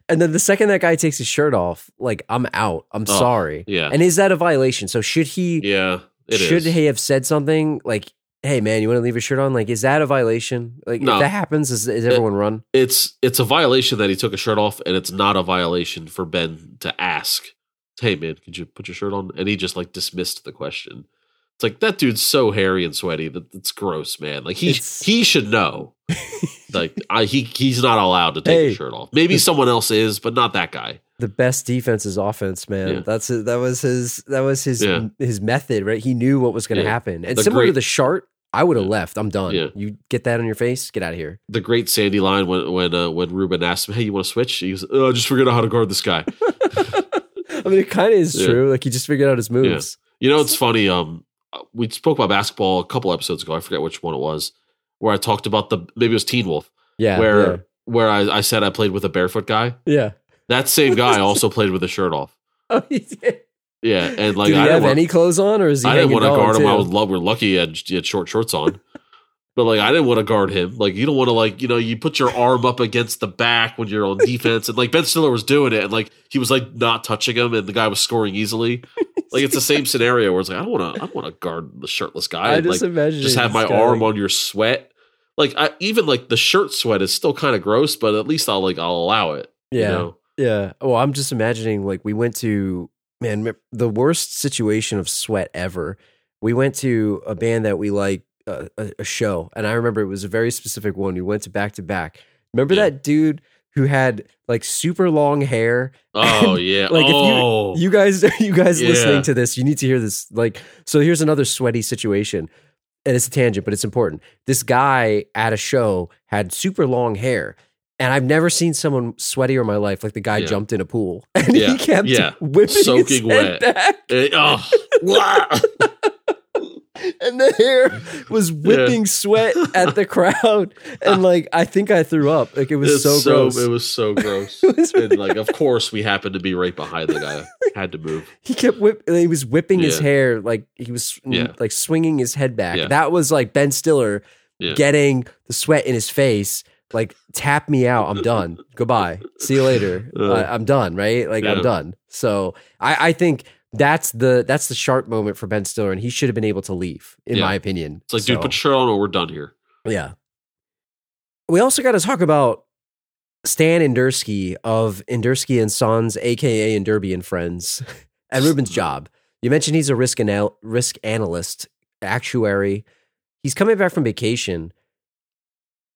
and then the second that guy takes his shirt off, like I'm out. I'm Oh, sorry. yeah. And is that a violation? So should he Yeah. It is. should he have said something like, "Hey man, you want to leave your shirt on?" Like is that a violation? Like No. if that happens, is, is everyone run? it's it's a violation that he took a shirt off, and it's not a violation for Ben to ask, "Hey man, could you put your shirt on?" And he just like dismissed the question. It's like that dude's so hairy and sweaty that it's gross, man. Like he It's- he should know. like I, he he's not allowed to take Hey. his shirt off. Maybe someone else is, but not that guy. The best defense is offense, man. Yeah. That's it. That was his. That was his Yeah. his method, right? He knew what was going to Yeah. happen. And The similar to the shart, I would have left. I'm done. You get that on your face, get out of here. The great Sandy line when when uh, when Reuben asked him, "Hey, you want to switch?" He goes, "Oh, I just out how to guard this guy." I mean, it kind of is Yeah. true. Like he just figured out his moves. You know, it's funny. Um, we spoke about basketball a couple episodes ago. I forget which one it was, where I talked about the maybe it was Teen Wolf, Yeah. where where I, I said I played with a barefoot guy. yeah. yeah. That same guy also played with a shirt off. Oh, he did. Yeah, and like Did he I have didn't want, any clothes on, or is he? I didn't want to guard him. I was love. We're lucky he had, he had short shorts on. But like I didn't want to guard him. Like you don't want to like you know you put your arm up against the back when you're on defense and like Ben Stiller was doing it and like he was like not touching him and the guy was scoring easily. Like it's the same scenario where it's like I don't want to I don't want to guard the shirtless guy. I and, just like, imagine just have my arm on your sweat. Like I, even like the shirt sweat is still kind of gross, but at least I'll like I'll allow it. Yeah. You know? Yeah. Well, I'm just imagining like we went to man the worst situation of sweat ever. We went to a band that we like a, a show, and I remember it was a very specific one. We went to back to back. Remember Yeah. that dude who had like super long hair? Oh yeah. Like, if you- oh. You guys, you guys Yeah. listening to this, you need to hear this. Like, so here's another sweaty situation. And it's a tangent, but it's important. This guy at a show had super long hair. And I've never seen someone sweatier in my life. Like the guy Yeah. jumped in a pool and Yeah. he kept Yeah. whipping Soaking wet. back. Eh, oh. And the hair was whipping sweat at the crowd. And like, I think I threw up. Like, it was It's so, gross. It was so gross. Was and like, of course, we happened to be right behind the guy. Had to move. he kept whip. He was whipping his hair like he was Yeah. like swinging his head back. Yeah. That was like Ben Stiller Yeah. getting the sweat in his face. Like tap me out. I'm done. Goodbye. See you later. Uh, I- I'm done. Right. Like I'm done. So I, I think that's the that's the sharp moment for Ben Stiller, and he should have been able to leave, in Yeah. my opinion. It's like, dude, put shirt on or we're done here. yeah. We also got to talk about Stan Indursky of Indursky and Sons, aka Enderby and Friends, and Reuben's job. You mentioned he's a risk anal- risk analyst, actuary. He's coming back from vacation.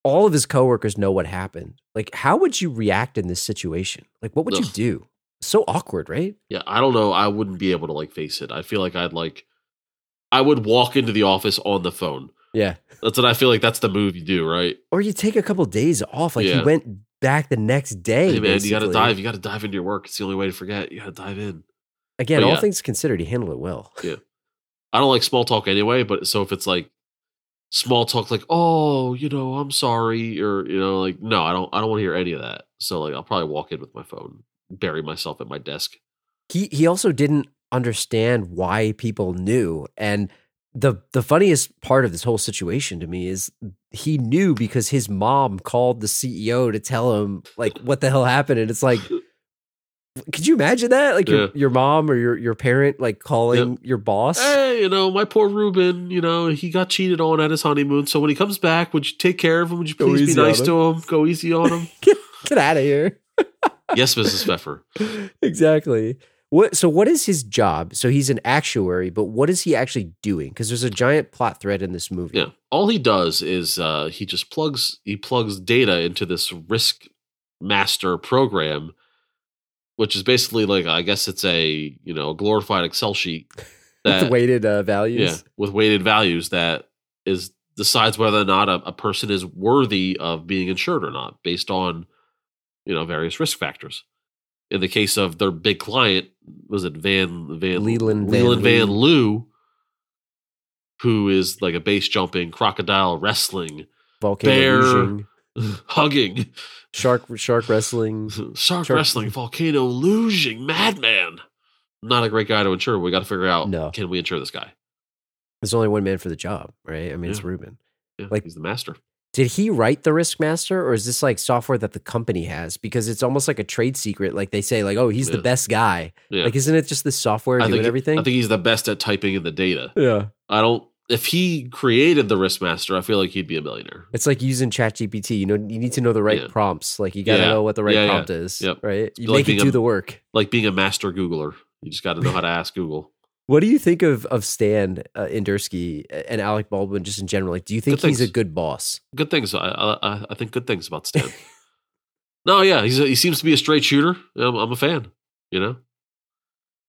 All of his coworkers know what happened. Like, how would you react in this situation? Like, what would you do? So awkward, right? Yeah, I don't know. I wouldn't be able to like face it. I feel like I'd like, I would walk into the office on the phone. Yeah. That's what I feel like. That's the move you do, right? Or you take a couple days off. Like he Yeah. went back the next day. Hey man, you got to dive. You got to dive into your work. It's the only way to forget. You got to dive in. Again, But all yeah. things considered, he handled it well. Yeah. I don't like small talk anyway, but so if it's like small talk, like oh, you know, I'm sorry, or you know, like no, I don't, I don't want to hear any of that. So like, I'll probably walk in with my phone, bury myself at my desk. he he also didn't understand why people knew and the the funniest part of this whole situation to me is he knew because his mom called the CEO to tell him like what the hell happened and it's like could you imagine that like your, Yeah. your mom or your your parent like calling your boss Hey, you know, my poor Reuben, you know, he got cheated on at his honeymoon. So when he comes back, would you take care of him? Would you please be nice him." to him? Go easy on him. get out of here yes, Mrs. Feffer. exactly what so what is his job so he's an actuary but what is he actually doing because there's a giant plot thread in this movie Yeah. All he does is uh, he just plugs he plugs data into this risk master program which is basically like I guess it's a you know glorified Excel sheet With that weighted uh, values. yeah with weighted values that is decides whether or not a, a person is worthy of being insured or not based on you know various risk factors. In the case of their big client, was it Van Van Leland Van Leland Van. Lew, who is like a base jumping, crocodile wrestling, Volcano Bear. hugging, shark shark wrestling. shark Shark- wrestling, volcano luging, madman. Not a great guy to insure. We got to figure out No. can we insure this guy? There's only one man for the job, right? I mean, it's Yeah. Reuben. Yeah, Like- he's the master. Did he write the Riskmaster, or is this like software that the company has? Because it's almost like a trade secret. Like they say, like, oh, he's the best guy. Yeah. Like, isn't it just the software I doing think everything? I think he's the best at typing in the data. yeah. I don't. If he created the Riskmaster, I feel like he'd be a millionaire. It's like using ChatGPT. You know, you need to know the right Yeah. prompts. Like you got to Yeah. know what the right Yeah, yeah. prompt is. Yep. Right. You Like make it do a- the work. Like being a master Googler, you just got to know how to ask Google. What do you think of of Stan uh, Indursky and Alec Baldwin just in general? Like, do you think he's a good boss? Good things. I I, I think good things about Stan. no, yeah, he's a, he seems to be a straight shooter. I'm, I'm a fan. You know,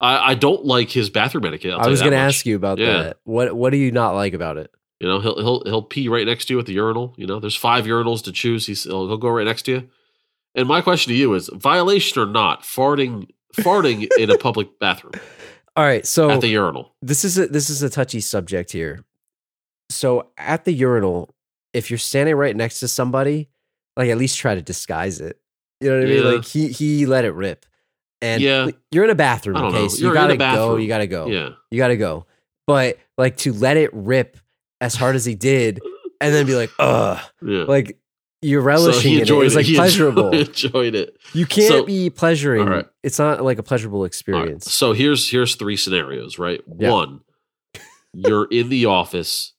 I I don't like his bathroom etiquette. I was going to ask you about Yeah. that. What What do you not like about it? You know, he'll he'll he'll pee right next to you at the urinal. You know, there's five urinals to choose. He's he'll, he'll go right next to you. And my question to you is: violation or not? Farting farting in a public bathroom All right, so at the urinal. this is a this is a touchy subject here. So at the urinal, if you're standing right next to somebody, like at least try to disguise it. You know what I mean? Yeah. Like he he let it rip. And Yeah. you're in a bathroom, okay? So you gotta go, you gotta go. Yeah, You gotta go. But like to let it rip as hard as he did and then be like, ugh. yeah. Like you're So relishing in it. It was like He pleasurable. enjoyed it. You can't So- be pleasuring. Right. It's not like a pleasurable All right, experience. So here's here's three scenarios, right? Yeah. One, you're in the office.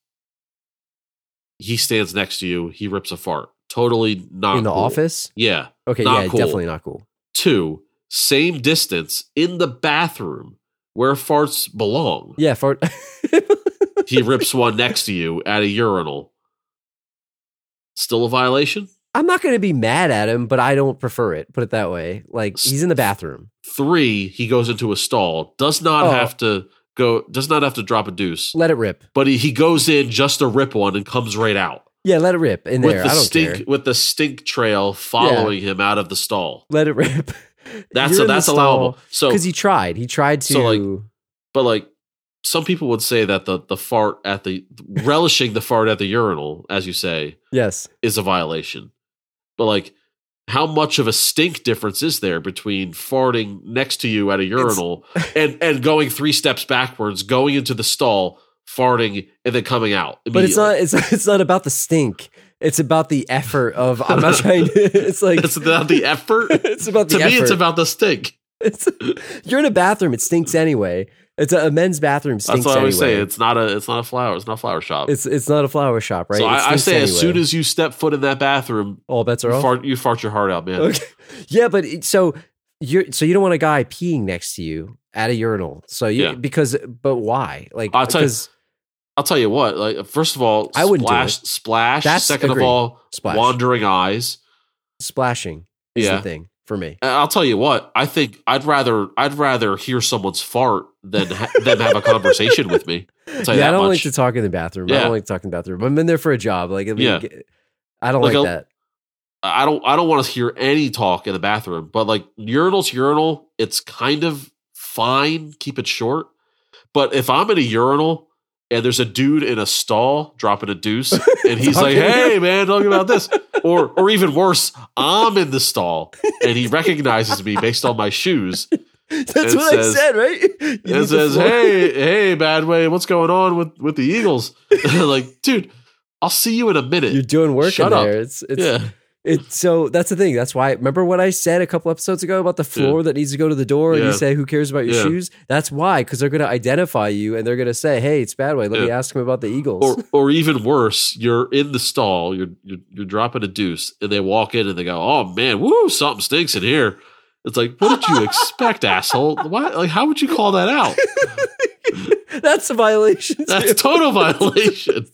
He stands next to you. He rips a fart. Totally not in the cool. office? Yeah. Okay, yeah, cool. definitely not cool. Two, same distance in the bathroom where farts belong. Yeah, fart. He rips one next to you at a urinal. Still a violation? I'm not going to be mad at him, but I don't prefer it. Put it that way. Like he's in the bathroom. Three, he goes into a stall, does not Oh. have to go, does not have to drop a deuce, Let it rip. but he, he goes in just to rip one and comes right out. Yeah, let it rip in with there. the I don't stink care. with the stink trail following him out of the stall. Let it rip. That's a, that's allowable. So, because he tried. He tried to. So, like, but like some people would say that the the fart at the relishing the fart at the urinal, as you say, yes, is a violation. But like, how much of a stink difference is there between farting next to you at a urinal and and going three steps backwards, going into the stall, farting, and then coming out? but it's not. It's it's not about the stink. It's about the effort of. I'm not trying to. It's like It's about the effort. it's about the to effort. me, it's about the stink. It's, you're in a bathroom. It stinks anyway. It's a, a men's bathroom. Stinks That's what I always anyway. say. It's not a it's not a flower. It's not a flower shop. It's it's not a flower shop, right? So I, I say as soon as you step foot in that bathroom, all bets are you off. fart, you fart your heart out, man. Okay. Yeah, but it, so you're so you don't want a guy peeing next to you at a urinal. So you Yeah. because but why? Like I'll tell you- I'll tell you what. Like first of all, I wouldn't do splash, splash. That's Second agreed. of all, Splash. wandering eyes. splashing is Yeah. the thing for me. I'll tell you what. I think I'd rather I'd rather hear someone's fart than ha- them have a conversation with me. I'll tell you Yeah, I don't much. like to talk in the bathroom. I don't like to talk in the bathroom. I'm in there for a job. Like I mean, Yeah. I don't Like like that. I don't I don't want to hear any talk in the bathroom. But like urinal's urinal, it's kind of fine. Keep it short. But if I'm in a urinal and there's a dude in a stall dropping a deuce, and he's like, "Hey man, talking about this," or or even worse, I'm in the stall and he recognizes me based on my shoes That's it what says- I said, right? You need and the says, "Hey, hey, Badway, what's going on with with the Eagles?" like, dude, I'll see you in a minute. you're doing work Shut in up. there. It's it's yeah, It's so that's the thing. That's why remember what I said a couple episodes ago about the floor that needs to go to the door and you say who cares about your Yeah. shoes? That's why because they're going to identify you and they're going to say, "Hey, it's Badway. Let me ask him about the Eagles." or or even worse, you're in the stall, you're, you're you're dropping a deuce, and they walk in and they go, "Oh man, woo, something stinks in here." It's like, what did you expect, asshole? Why? Like, how would you call that out? that's a violation. That's total violation.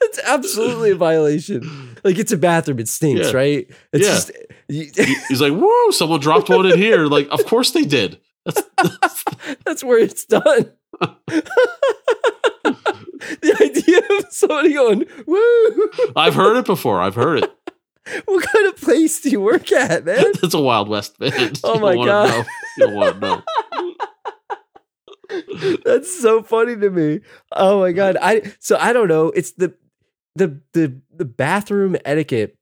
That's absolutely a violation. Like it's a bathroom, it stinks, Yeah. right? It's Yeah. just You- He's like, "Whoa! Someone dropped one in here." Like, of course they did. That's, That's where it's done. the idea of somebody going, woo! I've heard it before. I've heard it. What kind of place do you work at, man? It's a Wild West, man. Oh my God. know. You don't want to know. That's so funny to me. Oh my god. I so I don't know. It's the the the the bathroom etiquette.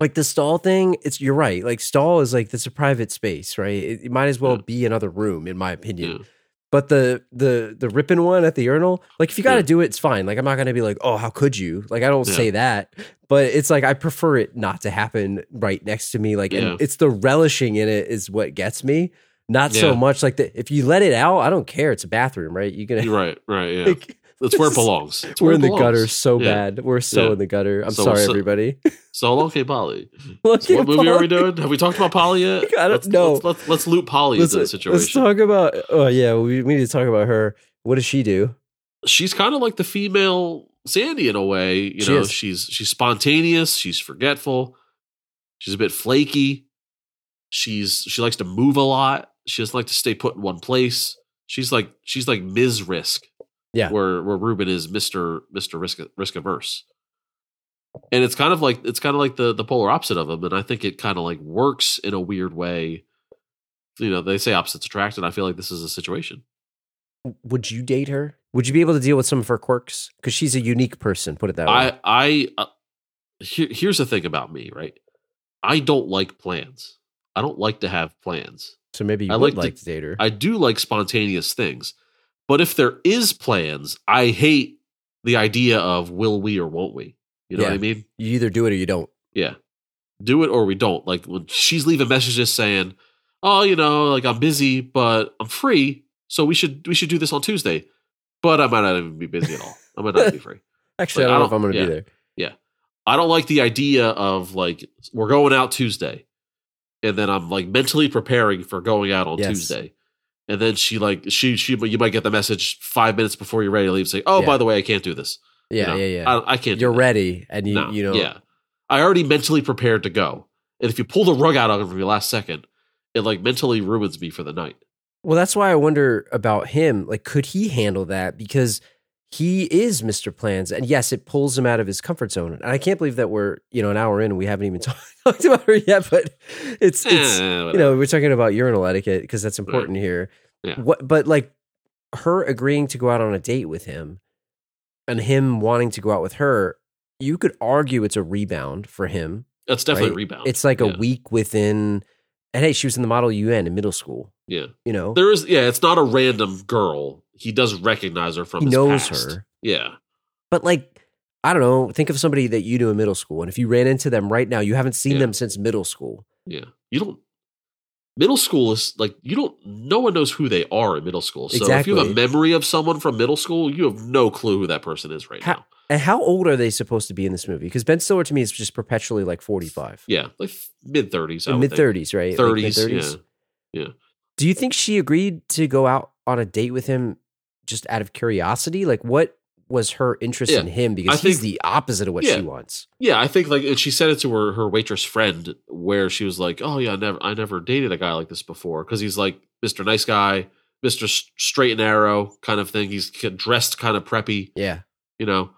Like the stall thing, it's you're right. Like stall is like this a private space, right? It, it might as well Yeah. be another room, in my opinion. Yeah. But the the the ripping one at the urinal, like if you got to Yeah. do it, it's fine. Like I'm not gonna be like, oh, how could you? Like I don't Yeah. say that, but it's like I prefer it not to happen right next to me. Like, Yeah. and it's the relishing in it is what gets me. Not so much like the if you let it out, I don't care. It's a bathroom, right? You're gonna right. Right. Yeah. like, That's where it belongs. It's we're where in it the gutter so Yeah. bad. We're so Yeah. in the gutter. I'm So- sorry, so- everybody. So long, okay, Polly. Look So what at movie are we doing? Have we talked about Polly yet? I don't let's, know. Let's, let's, let's loop Polly Let's, into the situation. let's talk about. Oh yeah, we, we need to talk about her. What does she do? she's kind of like the female Sandy in a way. You She know, is. she's she's spontaneous. She's forgetful. She's a bit flaky. She's she likes to move a lot. She doesn't like to stay put in one place. She's like she's like Ms. Risk. Yeah. Where where Reuben is Mister Mister Risk Risk averse. And it's kind of like it's kind of like the the polar opposite of him, and I think it kind of like works in a weird way. You know, they say opposites attract, and I feel like this is a situation. Would you date her? Would you be able to deal with some of her quirks? Because she's a unique person. Put it that way. I I uh, here, here's the thing about me, right? I don't like plans. I don't like to have plans. so maybe you I would like like to- to date her. I do like spontaneous things. But if there is plans, I hate the idea of will we or won't we? You know what I mean? you either do it or you don't. Yeah. Do it or we don't. Like when she's leaving messages saying, "Oh, you know, like I'm busy, but I'm free, so we should we should do this on Tuesday." But I might not even be busy at all. I might not be free. Actually, Like, I I don't know if don't- I'm going to yeah. be there. Yeah. I don't like the idea of like we're going out Tuesday, and then I'm like mentally preparing for going out on Yes. Tuesday, and then she like she she but you might get the message five minutes before you're ready to leave, say, "Oh, Yeah. by the way, I can't do this." You Yeah, know, yeah, yeah. I, I can't. You're ready, and you No, you know. yeah. I already mentally prepared to go, and if you pull the rug out of me last second, it like mentally ruins me for the night. Well, that's why I wonder about him. Like, could he handle that? Because he is Mr. Plans, and yes, it pulls him out of his comfort zone. And I can't believe that we're you know an hour in and we haven't even talked about her yet. But it's it's Eh, you know we're talking about urinal etiquette because that's important here. Yeah. What? But like her agreeing to go out on a date with him, and him wanting to go out with her, you could argue it's a rebound for him. that's definitely right? a rebound. It's like a week within. And hey, she was in the Model UN in middle school. Yeah, You know, there is. Yeah, it's not a random girl. He does recognize her from. he his knows past. her. Yeah. But like, I don't know. Think of somebody that you knew in middle school, and if you ran into them right now, you haven't seen Yeah. them since middle school. Yeah. You don't middle school is like you don't no one knows who they are in middle school. So if you have a memory of someone from middle school, you have no clue who that person is right How- now. And how old are they supposed to be in this movie? Because Ben Stiller to me is just perpetually like forty-five, Yeah, like mid thirties. mid thirties, right? Thirties. mid-thirties? yeah. Do you think she agreed to go out on a date with him just out of curiosity? Like, what was her interest Yeah. in him? Because I he's think- the opposite of what Yeah. she wants. Yeah, I think like and she said it to her her waitress friend where she was like, "Oh yeah, I never I never dated a guy like this before because he's like Mr. Nice Guy, Mr. Straight and Narrow kind of thing. He's dressed kind of preppy, Yeah, you know."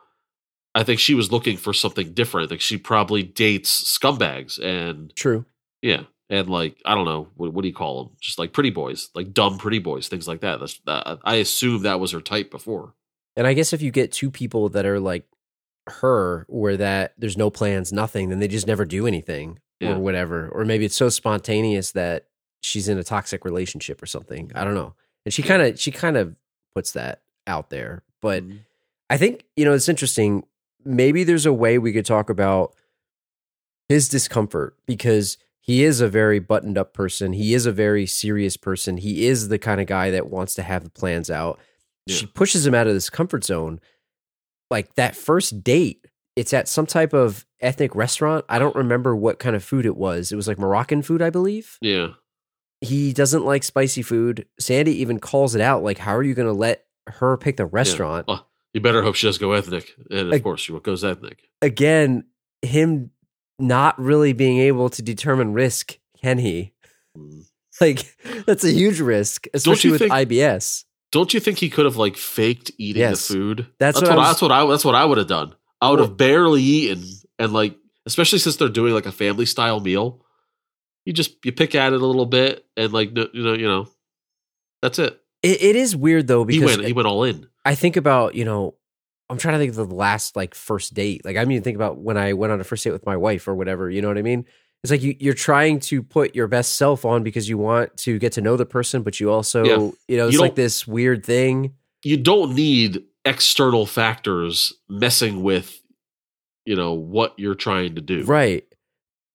I think she was looking for something different. Like she probably dates scumbags and true. yeah, and like I don't know what, what do you call them? Just like pretty boys, like dumb pretty boys, things like that. That's that, I assume that was her type before. And I guess if you get two people that are like her, where that there's no plans, nothing, then they just never do anything Yeah. or whatever. Or maybe it's so spontaneous that she's in a toxic relationship or something. I don't know. And she kind of she kind of puts that out there. But Mhm. I think you know it's interesting. Maybe there's a way we could talk about his discomfort because he is a very buttoned up person. He is a very serious person. He is the kind of guy that wants to have the plans out. Yeah. She pushes him out of this comfort zone. Like that first date, it's at some type of ethnic restaurant. I don't remember what kind of food it was. It was like Moroccan food, I believe. yeah, He doesn't like spicy food. Sandy even calls it out like, How are you going to let her pick the restaurant? Oh, you better hope she does go ethnic, and of course she goes ethnic. again, him not really being able to determine risk, can he? Mm. Like that's a huge risk, especially with think- IBS. Don't you think he could have like faked eating Yes. the food? That's that's what what, was- that's what I that's what I would have done. I would have barely eaten and like especially since they're doing like a family style meal. You just you pick at it a little bit and like you know you know that's it. It, it is weird though He went he went all in. I think about, you know, I'm trying to think of the last like first date. Like I mean think about when I went on a first date with my wife or whatever, you know what I mean? It's like you, you're trying to put your best self on because you want to get to know the person, but you also, Yeah. you know, it's You like this weird thing. You don't need external factors messing with you know what you're trying to do. Right.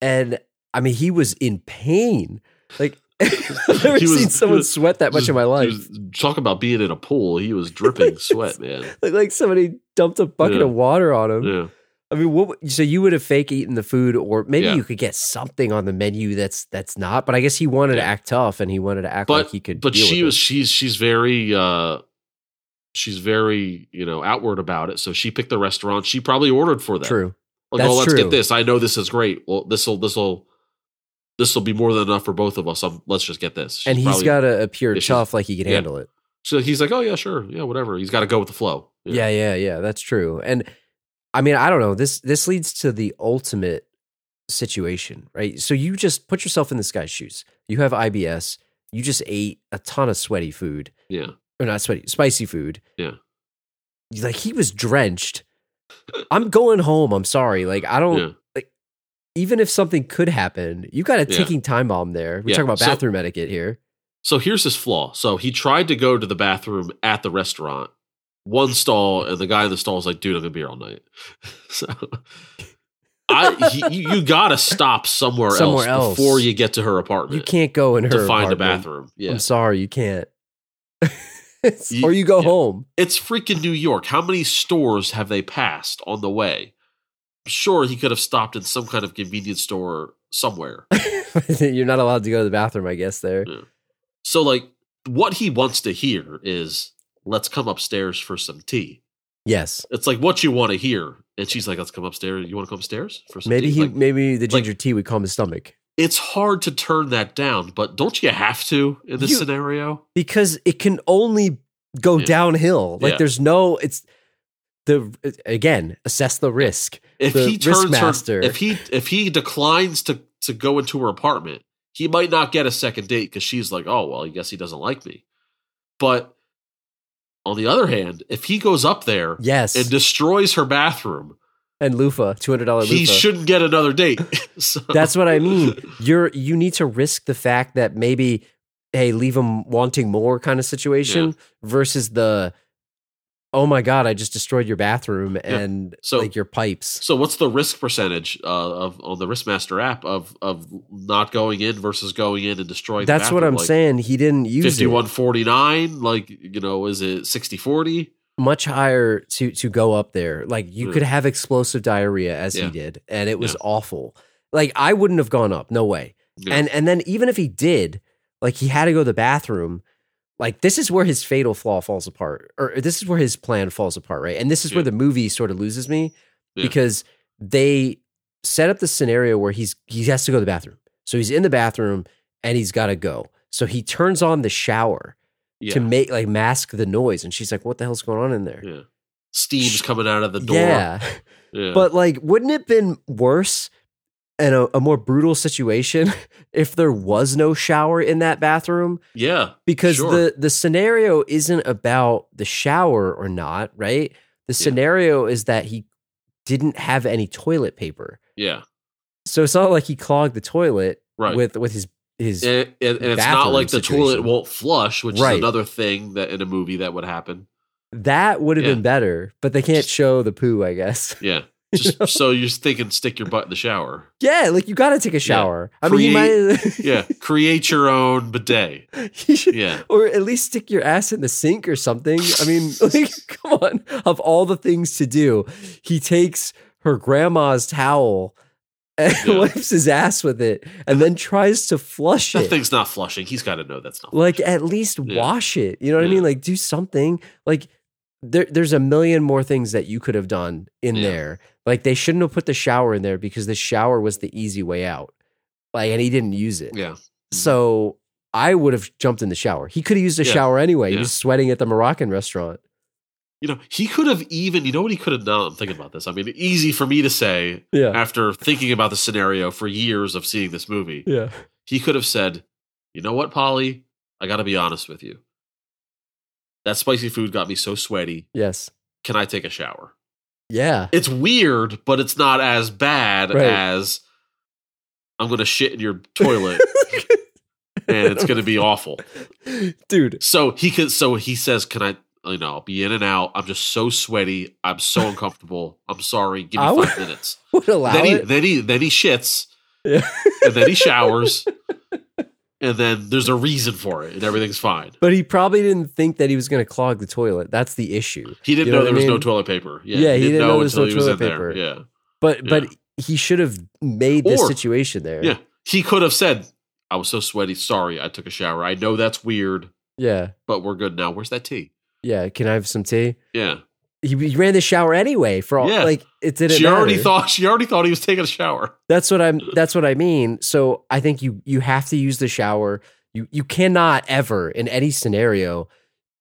And I mean, he was in pain. Like I've never was- seen someone was- sweat that much Just- in my life. talk about being in a pool. He was dripping sweat, man. Like, like somebody dumped a bucket Yeah. of water on him. Yeah. I mean, what? So you would have fake eaten the food, or maybe Yeah. you could get something on the menu that's that's not. But I guess he wanted to act tough, and he wanted to act but like he could. but she was it. she's she's very uh she's very you know outward about it so she picked the restaurant she probably ordered for them true. like That's oh let's true. get this i know this is great well this will this will this will be more than enough for both of us um, let's just get this She's and he's got to appear Yeah, tough, like he can yeah. handle it. so he's like oh yeah sure yeah whatever he's got to go with the flow Yeah, yeah, yeah. That's true. And I mean, I don't know. This this leads to the ultimate situation, right? So you just put yourself in this guy's shoes. You have IBS. You just ate a ton of sweaty food, yeah or not sweaty, spicy food. Yeah. Like he was drenched. I'm going home. I'm sorry. Like I don't. yeah Even if something could happen, you've got a Yeah. ticking time bomb there. We're Yeah. talking about So- bathroom etiquette here. so here's his flaw so he tried to go to the bathroom at the restaurant one stall and the guy in the stall was like dude i'm gonna be here all night so I he, you, gotta stop somewhere, Somewhere else, else. before you get to her apartment. You can't go in her to find a bathroom. Yeah, I'm sorry, you can't. You- or you go yeah. home. it's freaking New York. How many stores have they passed on the way? Sure, he could have stopped in some kind of convenience store somewhere. You're not allowed to go to the bathroom, I guess. There. So, like, what he wants to hear is, "Let's come upstairs for some tea." Yes. It's like what you want to hear, and she's like, "Let's come upstairs. You want to come upstairs for some Maybe tea?" he. Like, maybe the like- ginger tea would calm his stomach it's hard to turn that down, but don't you have to in this You- scenario? because it can only go Yeah. downhill. Like Yeah. there's no. It's the again assess the risk. if the he turns her, if he if he declines to to go into her apartment, he might not get a second date because she's like, oh well, I guess he doesn't like me. But on the other hand, if he goes up there Yes. and destroys her bathroom, and loofah, two hundred dollar he shouldn't get another date. So- That's what I mean. You're you need to risk the fact that maybe hey, leave him wanting more kind of situation versus the oh my god, I just destroyed your bathroom and So- like your pipes. So what's the risk percentage uh, of on the Riskmaster app of of not going in versus going in and destroying? That's what? I'm Like, saying. He didn't use it. like you know is it 60 40 much higher to to go up there. Like you Yeah. could have explosive diarrhea as Yeah. he did, and it was Yeah. awful. Like I wouldn't have gone up, no way. And and then even if he did, like he had to go to the bathroom. Like this is where his fatal flaw falls apart, or this is where his plan falls apart, right? And this is where the movie sort of loses me Yeah. because they set up the scenario where he's he has to go to the bathroom. So he's in the bathroom and he's got to go. So he turns on the shower yeah to make like mask the noise, and she's like, "What the hell's going on in there?" yeah steam's coming out of the door Yeah, yeah but like, wouldn't it been worse and a, a more brutal situation if there was no shower in that bathroom? yeah Because Sure. the the scenario isn't about the shower or not, right? The scenario is that he didn't have any toilet paper, yeah so it's not like he clogged the toilet right with with his his. and, and, and it's not like the toilet won't flush which Right. is another thing that in a movie that would happen that would have Yeah. been better, but they can't show the poo, I guess. yeah just so you're thinking stick your butt in the shower Yeah, like you got to take a shower. I mean, you might. yeah create your own bidet You should- yeah or at least stick your ass in the sink or something. I mean, like, come on. Of all the things to do, he takes her grandma's towel and Yeah. wipes his ass with it and then tries to flush that it. That thing's not flushing he's got to know that's not Like, flushing. at least Yeah. wash it. You know what I mean? Like, do something. Like, there, there's a million more things that you could have done in Yeah. there. Like they shouldn't have put the shower in there because the shower was the easy way out. Like, and he didn't use it. Yeah. Mm-hmm. So I would have jumped in the shower. He could have used the Yeah. shower anyway. He was sweating at the Moroccan restaurant. You know, he could have even, you know what he could have done? I'm thinking about this. I mean, easy for me to say Yeah. after thinking about the scenario for years of seeing this movie. Yeah. He could have said, you know what, Polly? I got to be honest with you. That spicy food got me so sweaty. Yes. Can I take a shower? Yeah. It's weird, but it's not as bad Right. as I'm going to shit in your toilet and it's going to be awful. Dude. So he could. So he says, "Can I? You know, I'll be in and out. I'm just so sweaty. I'm so uncomfortable. I'm sorry. Give me I would- five minutes." Would allow Then he, it. then he, then he shits, Yeah. and then he showers, and then there's a reason for it, and everything's fine. But he probably didn't think that he was going to clog the toilet. That's the issue. He didn't You know, know there was no toilet paper. Yeah, Yeah, he didn't know there was no he was toilet in paper. there. Yeah, But Yeah. but he should have made this Or- situation there. yeah. He could have said, "I was so sweaty. Sorry, I took a shower. I know that's weird, Yeah. but we're good now. Where's that tea?" Yeah. Can I have some tea? Yeah, He, he ran the shower anyway for all Yeah. like it didn't she already thought she already thought he was taking a shower. That's what I'm that's what I mean. So I think you you have to use the shower. You you cannot ever in any scenario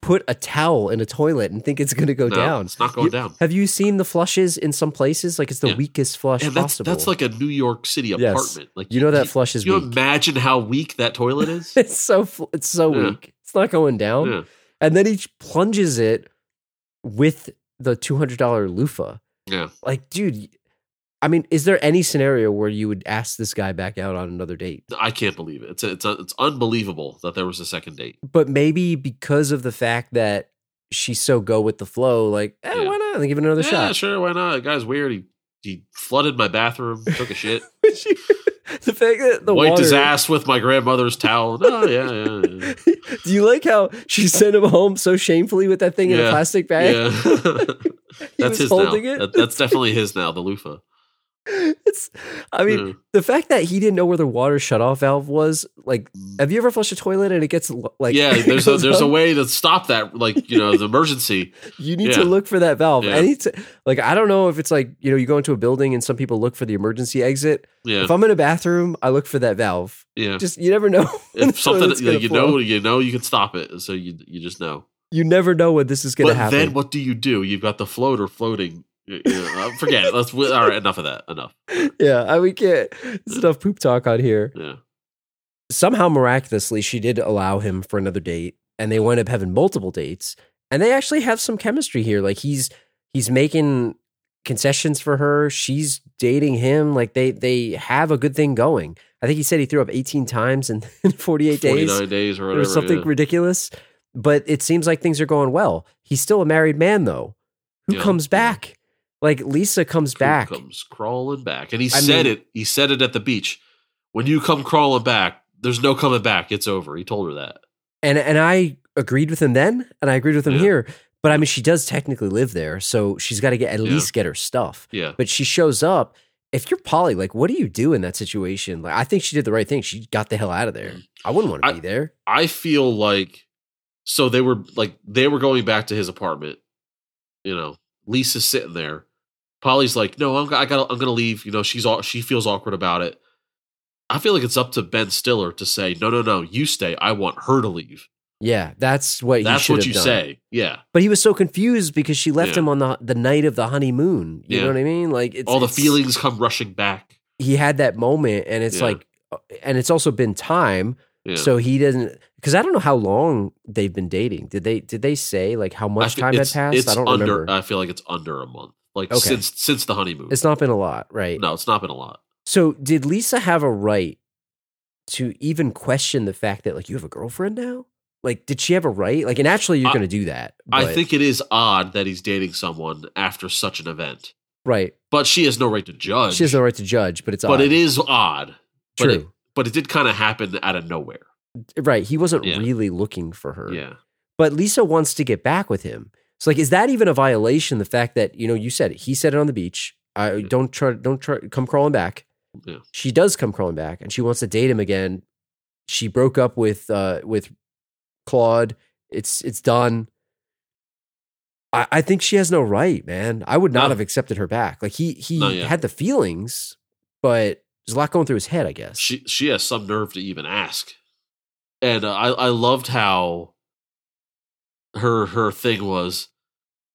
put a towel in a toilet and think it's going to go No, down. It's not going You- down. Have you seen the flushes in some places? Like it's the Yeah. weakest flush And that's possible. that's like a New York City Yes. apartment. Like you know that flush is you weak. imagine how weak that toilet is? it's so it's so Yeah. weak. It's not going down. yeah. And then he plunges it with the two hundred dollar loofah. Yeah. Like, dude. I mean, is there any scenario where you would ask this guy back out on another date? I can't believe it. It's it's it's unbelievable that there was a second date. but maybe because of the fact that she's so go with the flow, like, eh, Yeah. why not? Give it another shot. yeah, shot. sure, why not? The guy's weird. He he flooded my bathroom, took a shit, the fact that the wiped water, his ass with my grandmother's towel. Oh yeah, yeah, yeah. Do you like how she sent him home so shamefully with that thing in a plastic bag? yeah. He that's was his now. holding it. That- that's definitely his now. The loofah. It's, I mean, Yeah. the fact that he didn't know where the water shut off valve was, like, hmm. have you ever flushed a toilet and it gets like, yeah, there's a there's a way to stop that. Like you know, the emergency. You need Yeah. to look for that valve. Yeah. Any t- like, I don't know if it's like you know, you go into a building and some people look for the emergency exit. Yeah, If I'm in a bathroom, I look for that valve. yeah. Just you never know. if something you flow. know, you know, you can stop it. So you you just know. you never know when this is going to happen. then what do you do? You've got the floater floating. Know, uh, forget it. Let's all right. Enough of that. Enough. yeah, I, we can't. There's enough poop talk on here. Yeah. Somehow, miraculously, she did allow him for another date, and they wind up having multiple dates, and they actually have some chemistry here. Like he's he's making concessions for her. She's dating him. Like they they have a good thing going. I think he said he threw up 18 times in, in 48 days. nine days or or whatever. something yeah. ridiculous. But it seems like things are going well. He's still a married man, though. Who Yeah. comes back? Like Lisa comes Coop back. comes crawling back, and he I said mean- it. He said it at the beach. When you come crawling back, there's no coming back. It's over. He told her that. And and I agreed with him then, and I agreed with him Yeah. here. But I mean, she does technically live there, so she's got to get at Yeah. least get her stuff. Yeah. But she shows up. If you're Polly, like, what do you do in that situation? Like, I think she did the right thing. She got the hell out of there. Mm. I wouldn't want to be there. I feel like so they were like they were going back to his apartment. You know, Lisa's sitting there. Polly's like, "No, I'm I got I'm going to leave." You know, she's all she feels awkward about it. I feel like it's up to Ben Stiller to say, "No, no, no, you stay. I want her to leave." Yeah, that's what. That's what you done. say. Yeah. But he was so confused because she left Yeah. him on the the night of the honeymoon. You Yeah. know what I mean? Like it's, all the feelings come rushing back. He had that moment, and it's Yeah. like, uh, and it's also been time. So he doesn't because I don't know how long they've been dating. Did they did they say like how much time had passed? I don't under. remember. I feel like it's under a month. Like Okay. since since the honeymoon. it's not been a lot, right? no, it's not been a lot. So did Lisa have a right to even question the fact that like you have a girlfriend now? Like, did she have a right? Like, and actually, you're I- going to do that. I think it is odd that he's dating someone after such an event, right. but she has no right to judge. She has no right to judge, but it's but odd. it is odd. But true. it, but it did kind of happen out of nowhere. right. He wasn't Yeah. really looking for her. Yeah. but Lisa wants to get back with him. So like, is that even a violation? The fact that you know you said it. He said it on the beach. I don't try. Don't try. Come crawling back. Yeah. She does come crawling back, and she wants to date him again. She broke up with uh with Claude. It's it's done. I, I think she has no right, man. I would not No. have accepted her back. Like he he had the feelings, but there's a lot going through his head, I guess. She she has some nerve to even ask, and uh, I I loved how her her thing was,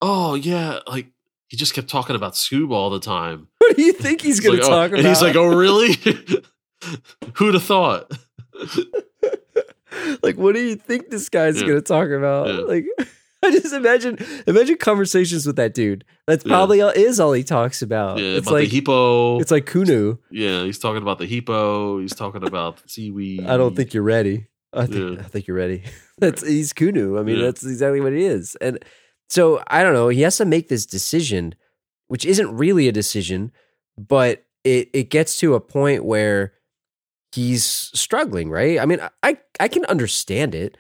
oh yeah, like he just kept talking about Scoob all the time. what do you think he's gonna like, oh, talk about? And he's like, oh really? Who'd have thought? like, what do you think this guy's Yeah. gonna talk about? Yeah. Like, I just imagine imagine conversations with that dude. That's Yeah. probably all, is all he talks about. yeah, it's about like the hippo. it's like Kunu. yeah, he's talking about the hippo. He's talking about seaweed. I don't think you're ready. I think Yeah. I think you're ready. That's he's Kunu. I mean, Yeah. that's exactly what he is. And so I don't know. He has to make this decision, which isn't really a decision, but it it gets to a point where he's struggling. Right? I mean, I I can understand it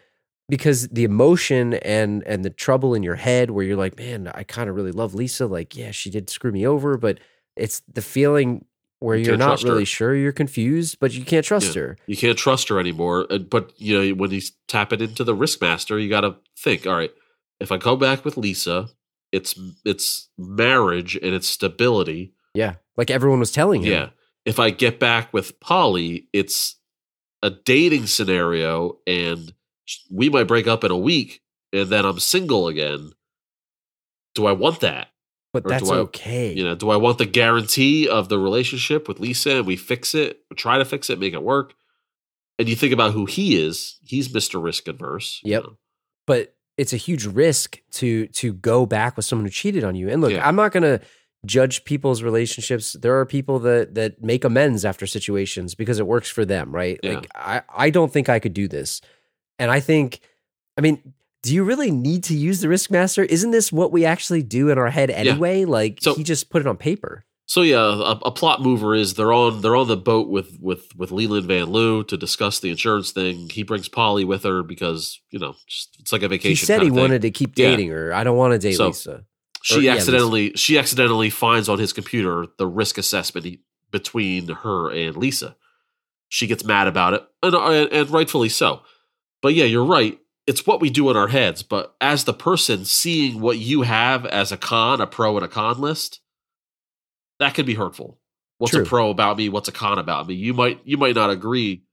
because the emotion and and the trouble in your head where you're like, man, I kind of really love Lisa. Like, yeah, she did screw me over, but it's the feeling where You you're can't not trust her. really sure. You're confused, but you can't trust Yeah. her. You can't trust her anymore. Uh, but you know, when he's tapping into the Riskmaster, you got to think. All right, if I go back with Lisa, it's it's marriage and it's stability. Yeah, like everyone was telling him. Yeah. If I get back with Polly, it's a dating scenario, and we might break up in a week, and then I'm single again. Do I want that? But Or that's I- okay. You know, do I want the guarantee of the relationship with Lisa and we fix it, try to fix it, make it work? And you think about who he is, he's Mr. Risk Adverse. you Yep. know. but it's a huge risk to to go back with someone who cheated on you. And look, Yeah. I'm not going to judge people's relationships. There are people that that make amends after situations because it works for them, right? Yeah. Like I I don't think I could do this. And I think I mean, do you really need to use the Riskmaster? Isn't this what we actually do in our head anyway? Like So- he just put it on paper. So yeah, a, a plot mover is they're on they're on the boat with with with Leland Van Lew to discuss the insurance thing. He brings Polly with her because you know just, it's like a vacation. He said he wanted to keep Yeah. dating her. I don't want to date So- Lisa. she or, yeah, accidentally she accidentally finds on his computer the risk assessment he- between her and Lisa. She gets mad about it, and, and, and rightfully so. But yeah, you're right. It's what we do in our heads. But as the person seeing what you have as a con, a pro, and a con list, that can be hurtful. What's True. a pro about me? What's a con about me? You might you might not agree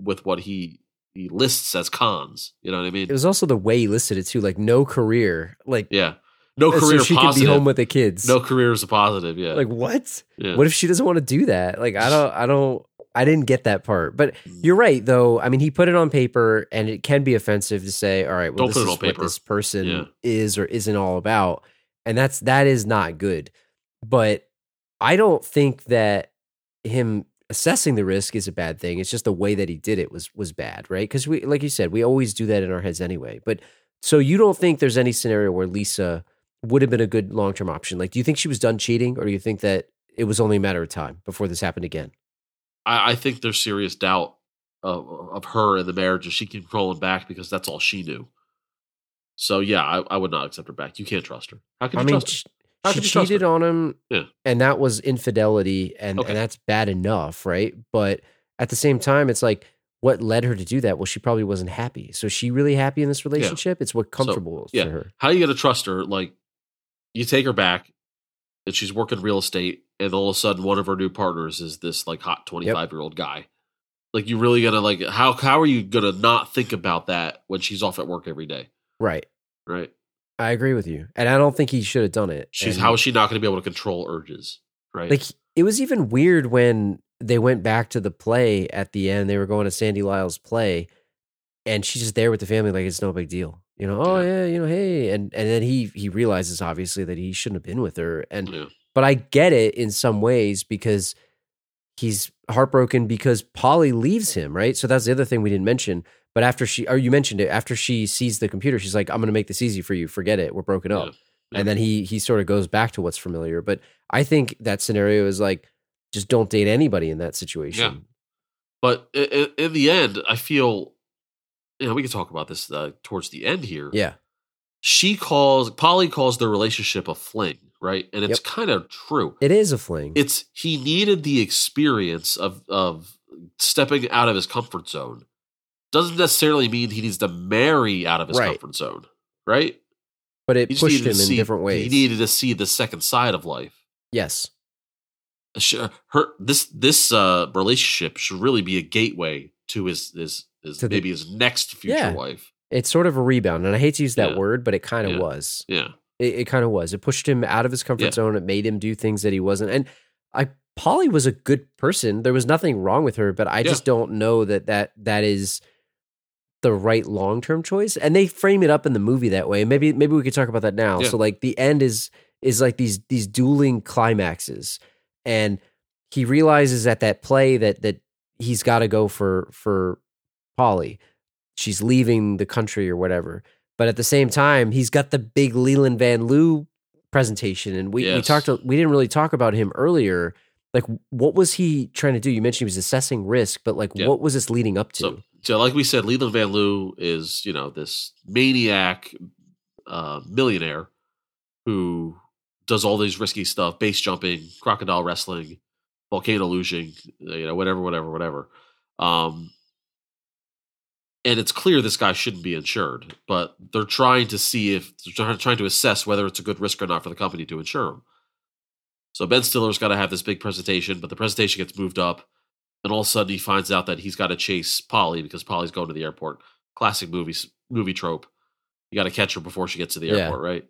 with what he he lists as cons. You know what I mean? It was also the way he listed it too, like no career, like yeah. No so career she positive. could be home with the kids. no career is a positive. Yeah. like what? yeah. What if she doesn't want to do that? Like I don't, I don't, I didn't get that part. But mm. you're right, though. I mean, he put it on paper, and it can be offensive to say, "All right, well, Don't this is what paper. this person Yeah. is or isn't all about," and that's that is not good. But I don't think that him assessing the risk is a bad thing. It's just the way that he did it was was bad, right? Because we, like you said, we always do that in our heads anyway. But so you don't think there's any scenario where Lisa would have been a good long term option? Like, do you think she was done cheating, or do you think that it was only a matter of time before this happened again? I, I think there's serious doubt of, of her and the marriage, and she keeps rolling back because that's all she knew. So yeah, I, I would not accept her back. You can't trust her. How can I you mean, trust her? How she can cheated her? on him, Yeah. and that was infidelity, and Okay. and that's bad enough, right? But at the same time, it's like what led her to do that? Well, she probably wasn't happy. So is she really happy in this relationship? It's what comfortable yeah. for her. How are you to trust her? Like, you take her back, and she's working real estate, and all of a sudden, one of her new partners is this like hot twenty five year old guy. Like, you really gonna like how how are you gonna not think about that when she's off at work every day, Right. right? I agree with you, and I don't think he should have done it. She's And, how is she not going to be able to control urges, right? like it was even weird when they went back to the play at the end. They were going to Sandy Lyle's play, and she's just there with the family, like it's no big deal. You know, oh Yeah. yeah, you know, hey, and and then he he realizes obviously that he shouldn't have been with her, and yeah. But I get it in some ways because he's heartbroken because Polly leaves him, right? So that's the other thing we didn't mention. But after she, or you mentioned it, after she sees the computer, she's like, "I'm going to make this easy for you. Forget it. We're broken up." Yeah. Yeah. And then he he sort of goes back to what's familiar. But I think that scenario is like, just don't date anybody in that situation. But in, in, in the end, I feel, you know, we can talk about this uh, towards the end here. Yeah, She calls, Polly calls their relationship a fling, right? And it's Yep. kind of true. it is a fling. It's, he needed the experience of, of stepping out of his comfort zone. Doesn't necessarily mean he needs to marry out of his Right. comfort zone, right? but it He pushed him in see- different ways. He needed to see the second side of life. yes. Sh- Her this this uh, relationship should really be a gateway to his his, his To the- maybe his next future Yeah. wife. It's sort of a rebound, and I hate to use that Yeah. word, but it kind of Yeah. was. Yeah, It, it kind of was. It pushed him out of his comfort Yeah. zone. It made him do things that he wasn't. And I, Polly was a good person. There was nothing wrong with her, but I Yeah. just don't know that that that is the right long term choice. And they frame it up in the movie that way. Maybe maybe we could talk about that now. Yeah. So like the end is is like these these dueling climaxes, and he realizes at that play that that he's got to go for for Polly. She's leaving the country or whatever. But at the same time, he's got the big Leland Van Lew presentation, and we we talked. We didn't really talk about him earlier. Like, what was he trying to do? You mentioned he was assessing risk, but like, Yeah. what was this leading up to? So, so like we said, Leland Van Lew is you know this maniac uh, millionaire who does all these risky stuff: base jumping, crocodile wrestling, volcano luging, you know, whatever, whatever, whatever. Um, and it's clear this guy shouldn't be insured, but they're trying to see if they're trying- to assess whether it's a good risk or not for the company to insure him. So Ben Stiller's got to have this big presentation, but the presentation gets moved up and all of a sudden he finds out that he's got to chase Polly because Polly's going to the airport. Classic movie movie trope. You got to catch her before she gets to the Yeah. airport, right?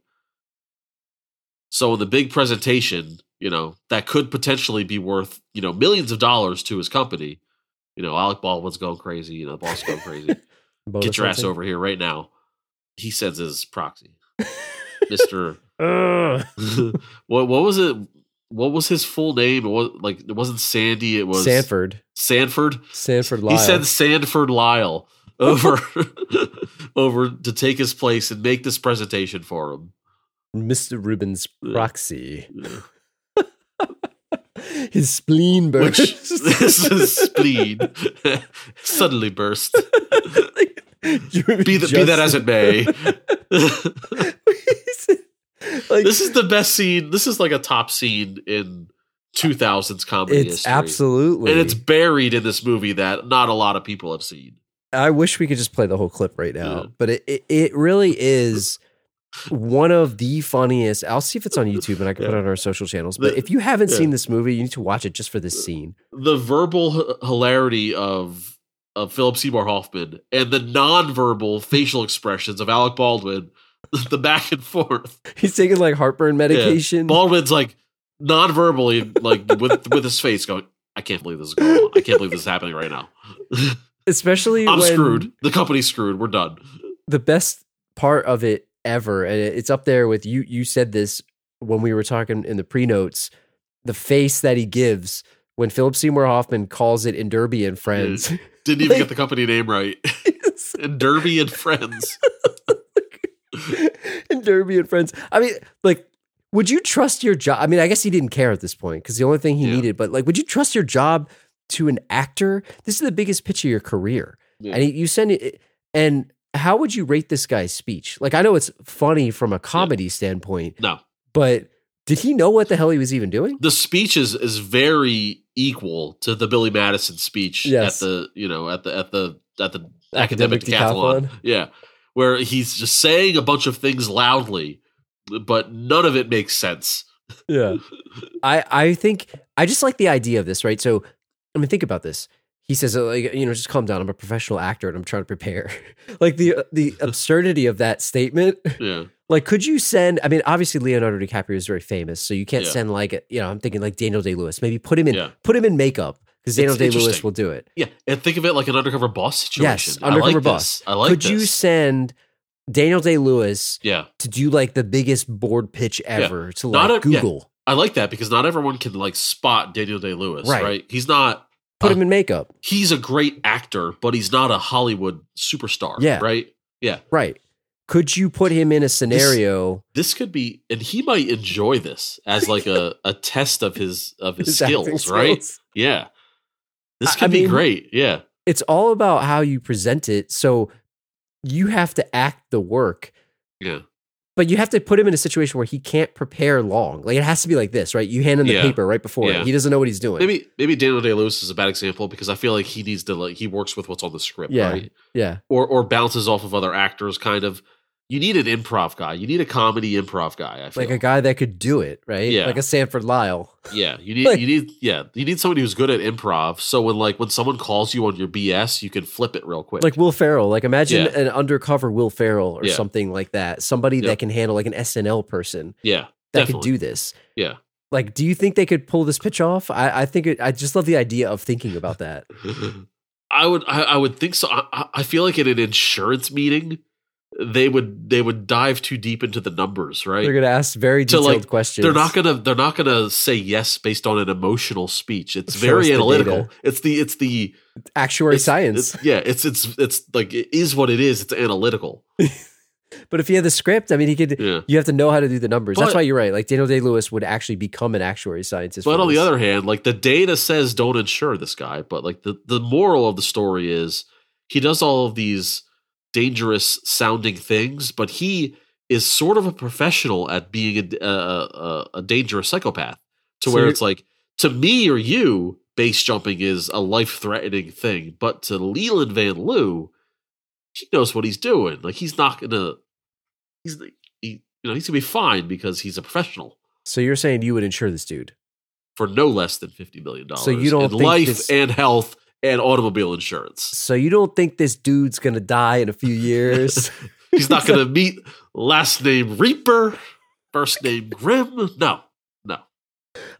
So in the big presentation, you know, that could potentially be worth, you know, millions of dollars to his company. You know, Alec Baldwin's going crazy, you know, the boss is going crazy. Get your ass over here right now. He sends his proxy. Mr. What what was it? What was his full name? It was like it wasn't Sandy, it was Sanford, Sanford. Sanford Lyle. He sent Sanford Lyle over over to take his place and make this presentation for him. Mr. Reuben's uh, Yeah. His spleen burst. this is spleen suddenly burst. Be, the, be that as it may. like, this is the best scene. This is like a top scene in 2000s comedy it's history. absolutely. And it's buried in this movie that not a lot of people have seen. I wish we could just play the whole clip right now, Yeah. but it, it it really is one of the funniest. I'll see if it's on YouTube and I can put it on our social channels. But The- if you haven't yeah. seen this movie, you need to watch it just for this scene. the verbal h- hilarity of of Philip Seymour Hoffman and the nonverbal facial expressions of Alec Baldwin, the back and forth. He's taking like heartburn medication. Baldwin's like non-verbally, like with with his face going, "I can't believe this is going on. I can't believe this is happening right now. Especially I'm screwed. The company's screwed. We're done." the best part of it ever, and it's up there with you. You said this when we were talking in the pre notes. The face that he gives when Philip Seymour Hoffman calls it in Derby and mm-hmm. Friends. Didn't even Like- get the company name right. in Derby and Friends. in Derby and Friends. I mean, like, would you trust your job? I mean, I guess he didn't care at this point because the only thing he Yeah. needed, but like, would you trust your job to an actor? This is the biggest pitch of your career. Yeah. And he, you send it, and how would you rate this guy's speech? Like, I know it's funny from a comedy standpoint, No, but did he know what the hell he was even doing? the speech is is very equal to the Billy Madison speech Yes. at the you know at the at the at the Academic academic, decathlon. decathlon. Yeah, where he's just saying a bunch of things loudly, but none of it makes sense. Yeah. I I think I just like the idea of this, right? So I mean, think about this. He says, uh, like, you know, just calm down. I'm a professional actor and I'm trying to prepare. like the the absurdity of that statement. Yeah, Like, could you send? I mean, obviously Leonardo DiCaprio is very famous, so you can't Yeah. send like, you know, I'm thinking like Daniel Day Lewis. Maybe put him in Yeah. put him in makeup because Daniel Day Lewis will do it. yeah, and think of it like an undercover boss situation. Yes, I undercover like boss. This. I like could this. you send Daniel Day Lewis yeah, to do like the biggest board pitch ever to Not like a- yeah. Google? I like that because not everyone can like spot Daniel Day Lewis, Right. right. He's not. Put Uh, him in makeup. He's a great actor, but he's not a Hollywood superstar. Yeah. right. Yeah, Right. Could you put him in a scenario? this could be and he might enjoy this as like a, a test of his of his, his skills, right skills? yeah this could I be mean- great yeah It's all about how you present it. So you have to act the work, yeah but you have to put him in a situation where he can't prepare long. Like it has to be like this, right? You hand him the Yeah. paper right before. Yeah. He doesn't know what he's doing. maybe maybe daniel day lewis is a bad example because i feel like he needs to like he works with what's on the script Yeah. right yeah. or or bounces off of other actors kind of you need an improv guy. You need a comedy improv guy. I feel like a guy that could do it, right? Yeah. Like a Sanford Lyle. yeah. You need like- you need yeah you need somebody who's good at improv. So when like when someone calls you on your BS, you can flip it real quick. Like Will Ferrell. Like imagine Yeah. an undercover Will Ferrell or Yeah. something like that. Somebody Yep. that can handle like an SNL person yeah, that definitely. could do this. Yeah. Like, do you think they could pull this pitch off? I, I think it, I just love the idea of thinking about that. I would I, I would think so. I- I, I feel like in an insurance meeting, they would they would dive too deep into the numbers, right? They're gonna ask very detailed like, questions. They're not gonna they're not gonna say yes based on an emotional speech. It's very analytical. It's the it's the actuary it's- science. it's- yeah, it's it's it's like it is what it is. It's analytical. But if he had the script, I mean, he could. Yeah. You have to know how to do the numbers. That's why you're right. Like Daniel Day Lewis would actually become an actuary scientist. But on the other hand, like the data says don't insure this guy. But like the, the moral of the story is he does all of these dangerous sounding things, but he is sort of a professional at being a, a, a, a dangerous psychopath to So where it's like, to me or you, base jumping is a life threatening thing. But to Leland Van Lew, he knows what he's doing. Like he's not gonna, he's, he, you know, he's gonna be fine because he's a professional so you're saying you would insure this dude? for no less than fifty million dollars. So you don't life this- and health and automobile insurance. So you don't think this dude's gonna die in a few years? He's not going to meet last name Reaper, first name Grim. No, no.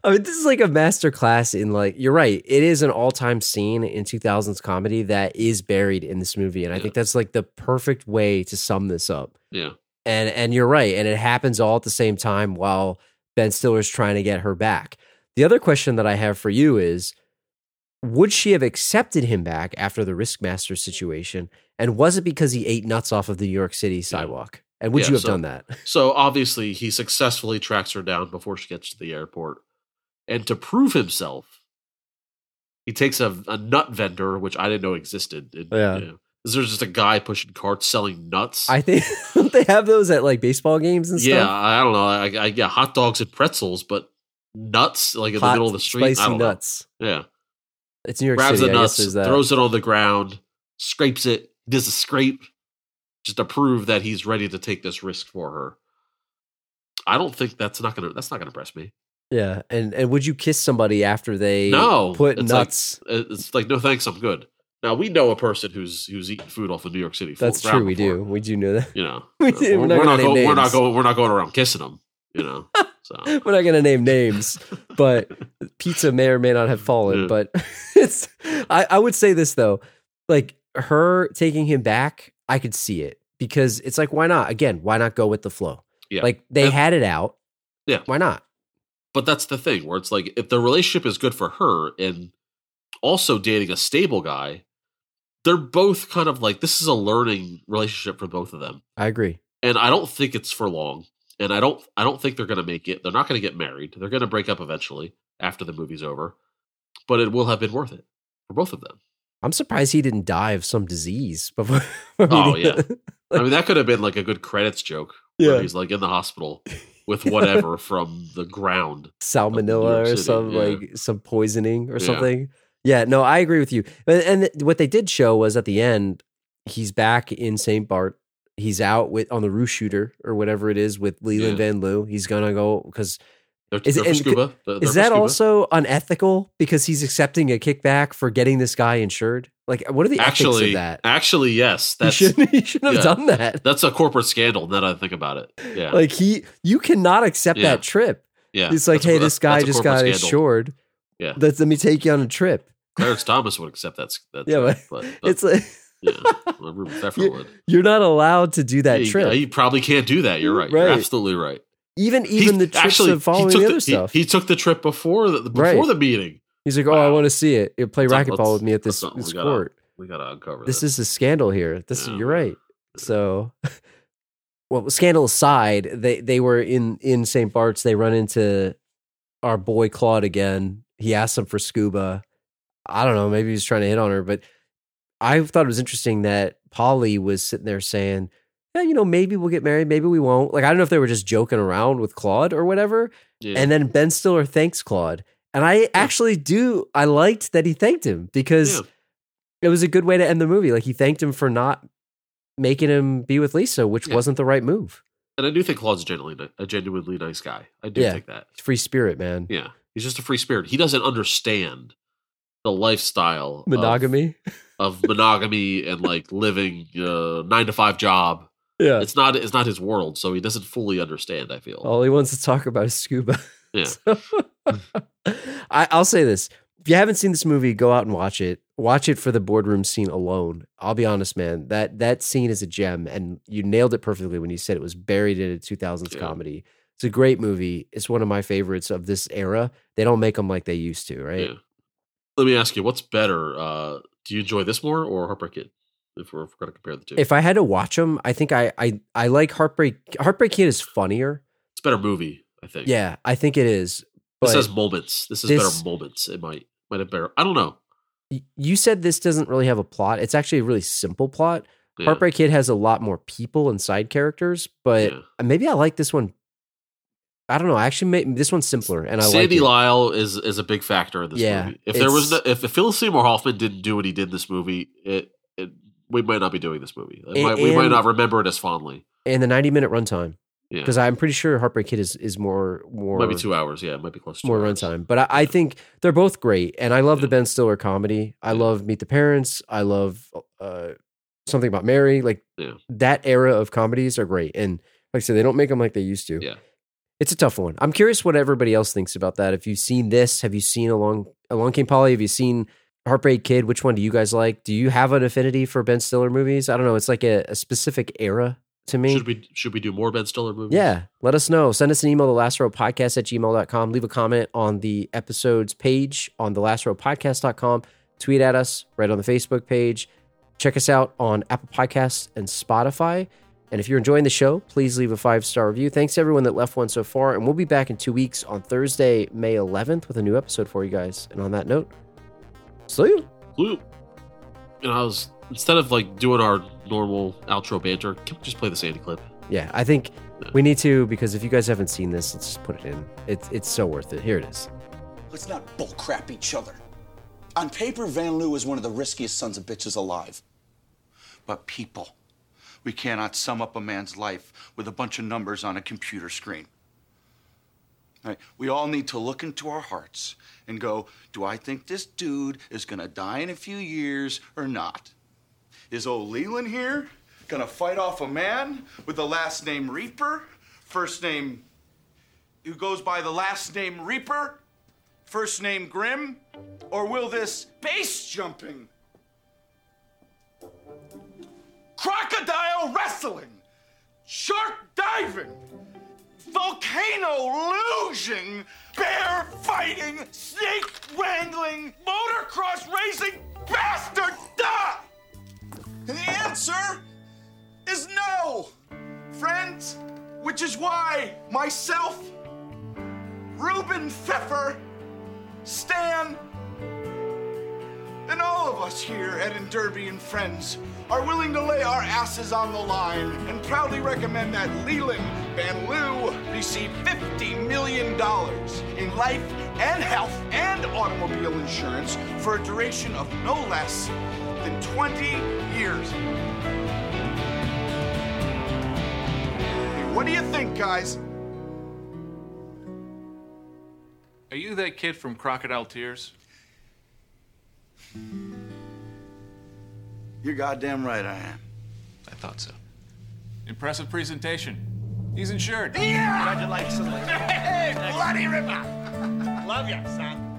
I mean, this is like a master class in like you're right. It is an all time scene in 2000s comedy that is buried in this movie, and I Yeah. think that's like the perfect way to sum this up. Yeah, And and you're right, and it happens all at the same time while Ben Stiller's trying to get her back. The other question that I have for you is would she have accepted him back after the Riskmaster situation? And was it because he ate nuts off of the New York City sidewalk? And would Yeah, you have so- done that? So obviously, he successfully tracks her down before she gets to the airport. And to prove himself, he takes a, a nut vendor, which I didn't know existed. And, Yeah. you know, there's just a guy pushing carts selling nuts. I think don't they have those at like baseball games and yeah, stuff. Yeah, I don't know. I, I yeah, hot dogs and pretzels, but nuts like in the middle of the street. Spicy nuts. know. Yeah. It's New York grabs City. the nuts, that. throws it on the ground, scrapes it, does a scrape, just to prove that he's ready to take this risk for her. I don't think that's not gonna that's not gonna impress me. yeah, and and would you kiss somebody after they No, put it's like- nuts? It's like no thanks, I'm good. Now we know a person who's who's eating food off of New York City. That's true. We before, do. We do know that. You know, We Uh, We're, not not going. We're not going. We're not going around kissing them. You know. So We're not gonna name names, but pizza may or may not have fallen. Yeah. But it's. I, I would say this though, like her taking him back, I could see it because it's like, why not? Again, why not go with the flow? Yeah. Like they And- had it out. Yeah. Why not? but that's the thing where it's like if the relationship is good for her and also dating a stable guy, they're both kind of like this is a learning relationship for both of them. I agree. And I don't think it's for long. And I don't I don't think they're gonna make it. They're not gonna get married. They're gonna break up eventually after the movie's over. But it will have been worth it for both of them. I'm surprised he didn't die of some disease before. Oh, yeah. I mean that could have been like a good credits joke where Yeah. he's like in the hospital with whatever from the ground. Salmonella or some yeah. like some poisoning or Yeah. something. Yeah, no, I agree with you. But and what they did show was at the end, he's back in St. Bart. He's out with on the roof shooter or whatever it is with Leland Yeah. Van Lew. He's gonna go because They're, Is they're and scuba. They're- they're is for that scuba. also unethical because he's accepting a kickback for getting this guy insured? Like, uh, what are the ethics actually of that? actually yes He that's shouldn't, he shouldn't have done that. that's a corporate scandal now that i think about it yeah Like he, you cannot accept Yeah. that trip. yeah It's like, That's a- hey, that's- this guy just got scandal. insured. Yeah. Let's let me take you on a trip. clarence thomas would accept that, that Yeah, trip, but but, It's like yeah well, Reuben Feffer You- would you're not allowed to do that Yeah, you- trip. you, probably can't do that you're right, Right. you're absolutely right even He- even the trips actually, of following he took the other he- stuff. he, took the trip before the before Right. the meeting He's like, oh, I want to see it. He'll play Let's- racquetball with me at this, this we gotta- court. we gotta uncover This this is a scandal here. This Yeah. you're right. So, well, scandal aside, they they were in in St. Bart's. They run into our boy Claude again. He asks him for scuba. I don't know. Maybe he's trying to hit on her, but I thought it was interesting that Polly was sitting there saying, "Yeah, you know, maybe we'll get married, maybe we won't." Like I don't know if they were just joking around with Claude or whatever. yeah. And then Ben Stiller thanks Claude. And I actually do. I liked that he thanked him because Yeah. it was a good way to end the movie. Like he thanked him for not making him be with Lisa, which Yeah. wasn't the right move. And I do think Claude's genuinely a genuinely nice guy. I do Yeah. think that. Free spirit, man. Yeah, he's just a free spirit. He doesn't understand the lifestyle Monogamy. of, monogamy and like living a nine to five job. Yeah. It's not it's not his world, so he doesn't fully understand. I feel. All he wants to talk about is scuba. Yeah. I, I'll say this. If you haven't seen this movie, go out and watch it. Watch it for the boardroom scene alone. I'll be honest, man. That that scene is a gem, and you nailed it perfectly when you said it was buried in a 2000s Yeah. comedy. It's a great movie. It's one of my favorites of this era. They don't make them like they used to, right? Yeah. Let me ask you, what's better? Uh, do you enjoy this more or Heartbreak Kid? If we're, if we're going to compare the two, If I had to watch them, I think I I I like Heartbreak. Heartbreak Kid is funnier. it's a better movie. I think. Yeah, I think it is. But This has moments. This is this- better moments. It might might have better. I don't know. you said this doesn't really have a plot. It's actually a really simple plot. Yeah. Heartbreak Kid has a lot more people and side characters, but Yeah. maybe I like this one. I don't know. I actually made this one's simpler, and I Sandy like it. Lyle is is a big factor in this Yeah, movie. If there was no, if Philip Seymour Hoffman didn't do what he did in this movie, it, it we might not be doing this movie. And- might, we might not remember it as fondly. and the ninety minute runtime Yeah, because I'm pretty sure Heartbreak Kid is is more more might be two hours. Yeah, it might be close to two more runtime. But I, I think they're both great, and I love the Ben Stiller comedy. I Yeah. love Meet the Parents. I love uh, something about Mary. Like Yeah. that era of comedies are great, and like I said, they don't make them like they used to. Yeah. It's a tough one. I'm curious what everybody else thinks about that. If you've seen this, have you seen Along Along Came Polly? Have you seen Heartbreak Kid? Which one do you guys like? Do you have an affinity for Ben Stiller movies? I don't know. It's like a, a specific era to me. Should we should we do more Ben Stiller movies? Yeah, let us know. Send us an email to lastrowpodcast at gmail.com. Leave a comment on the episodes page on the lastrowpodcast.com. Tweet at us right on the Facebook page. Check us out on Apple Podcasts and Spotify. And if you're enjoying the show, please leave a five star review. Thanks to everyone that left one so far. And we'll be back in two weeks on Thursday, May 11th, with a new episode for you guys. And on that note, see you. Blue. And I was instead of like doing our normal outro banter, can we just play the Sandy clip? Yeah, I think we need to because if you guys haven't seen this, let's just put it in. It's it's so worth it. Here it is. Let's not bullcrap each other. On paper, Van Lew is one of the riskiest sons of bitches alive. But people, we cannot sum up a man's life with a bunch of numbers on a computer screen. Right? We all need to look into our hearts and go, do I think this dude is gonna die in a few years or not? Is old Leland here gonna fight off a man with the last name Reaper, first name who goes by the last name Reaper, first name Grim, or will this base jumping crocodile wrestling, shark diving, volcano luging, bear fighting, snake wrangling, motocross racing bastard die? And the answer is no, friends, which is why myself, Reuben Feffer, Stan, and all of us here at Derby and Friends are willing to lay our asses on the line and proudly recommend that Leland Van Lew receive $50 million in life and health and automobile insurance for a duration of no less than 20 years. What do you think, guys? Are you that kid from Crocodile Tears? You're goddamn right I am. I thought so. Impressive presentation. He's insured. Yeah! Congratulations. Hey, bloody ripper. Love you, son.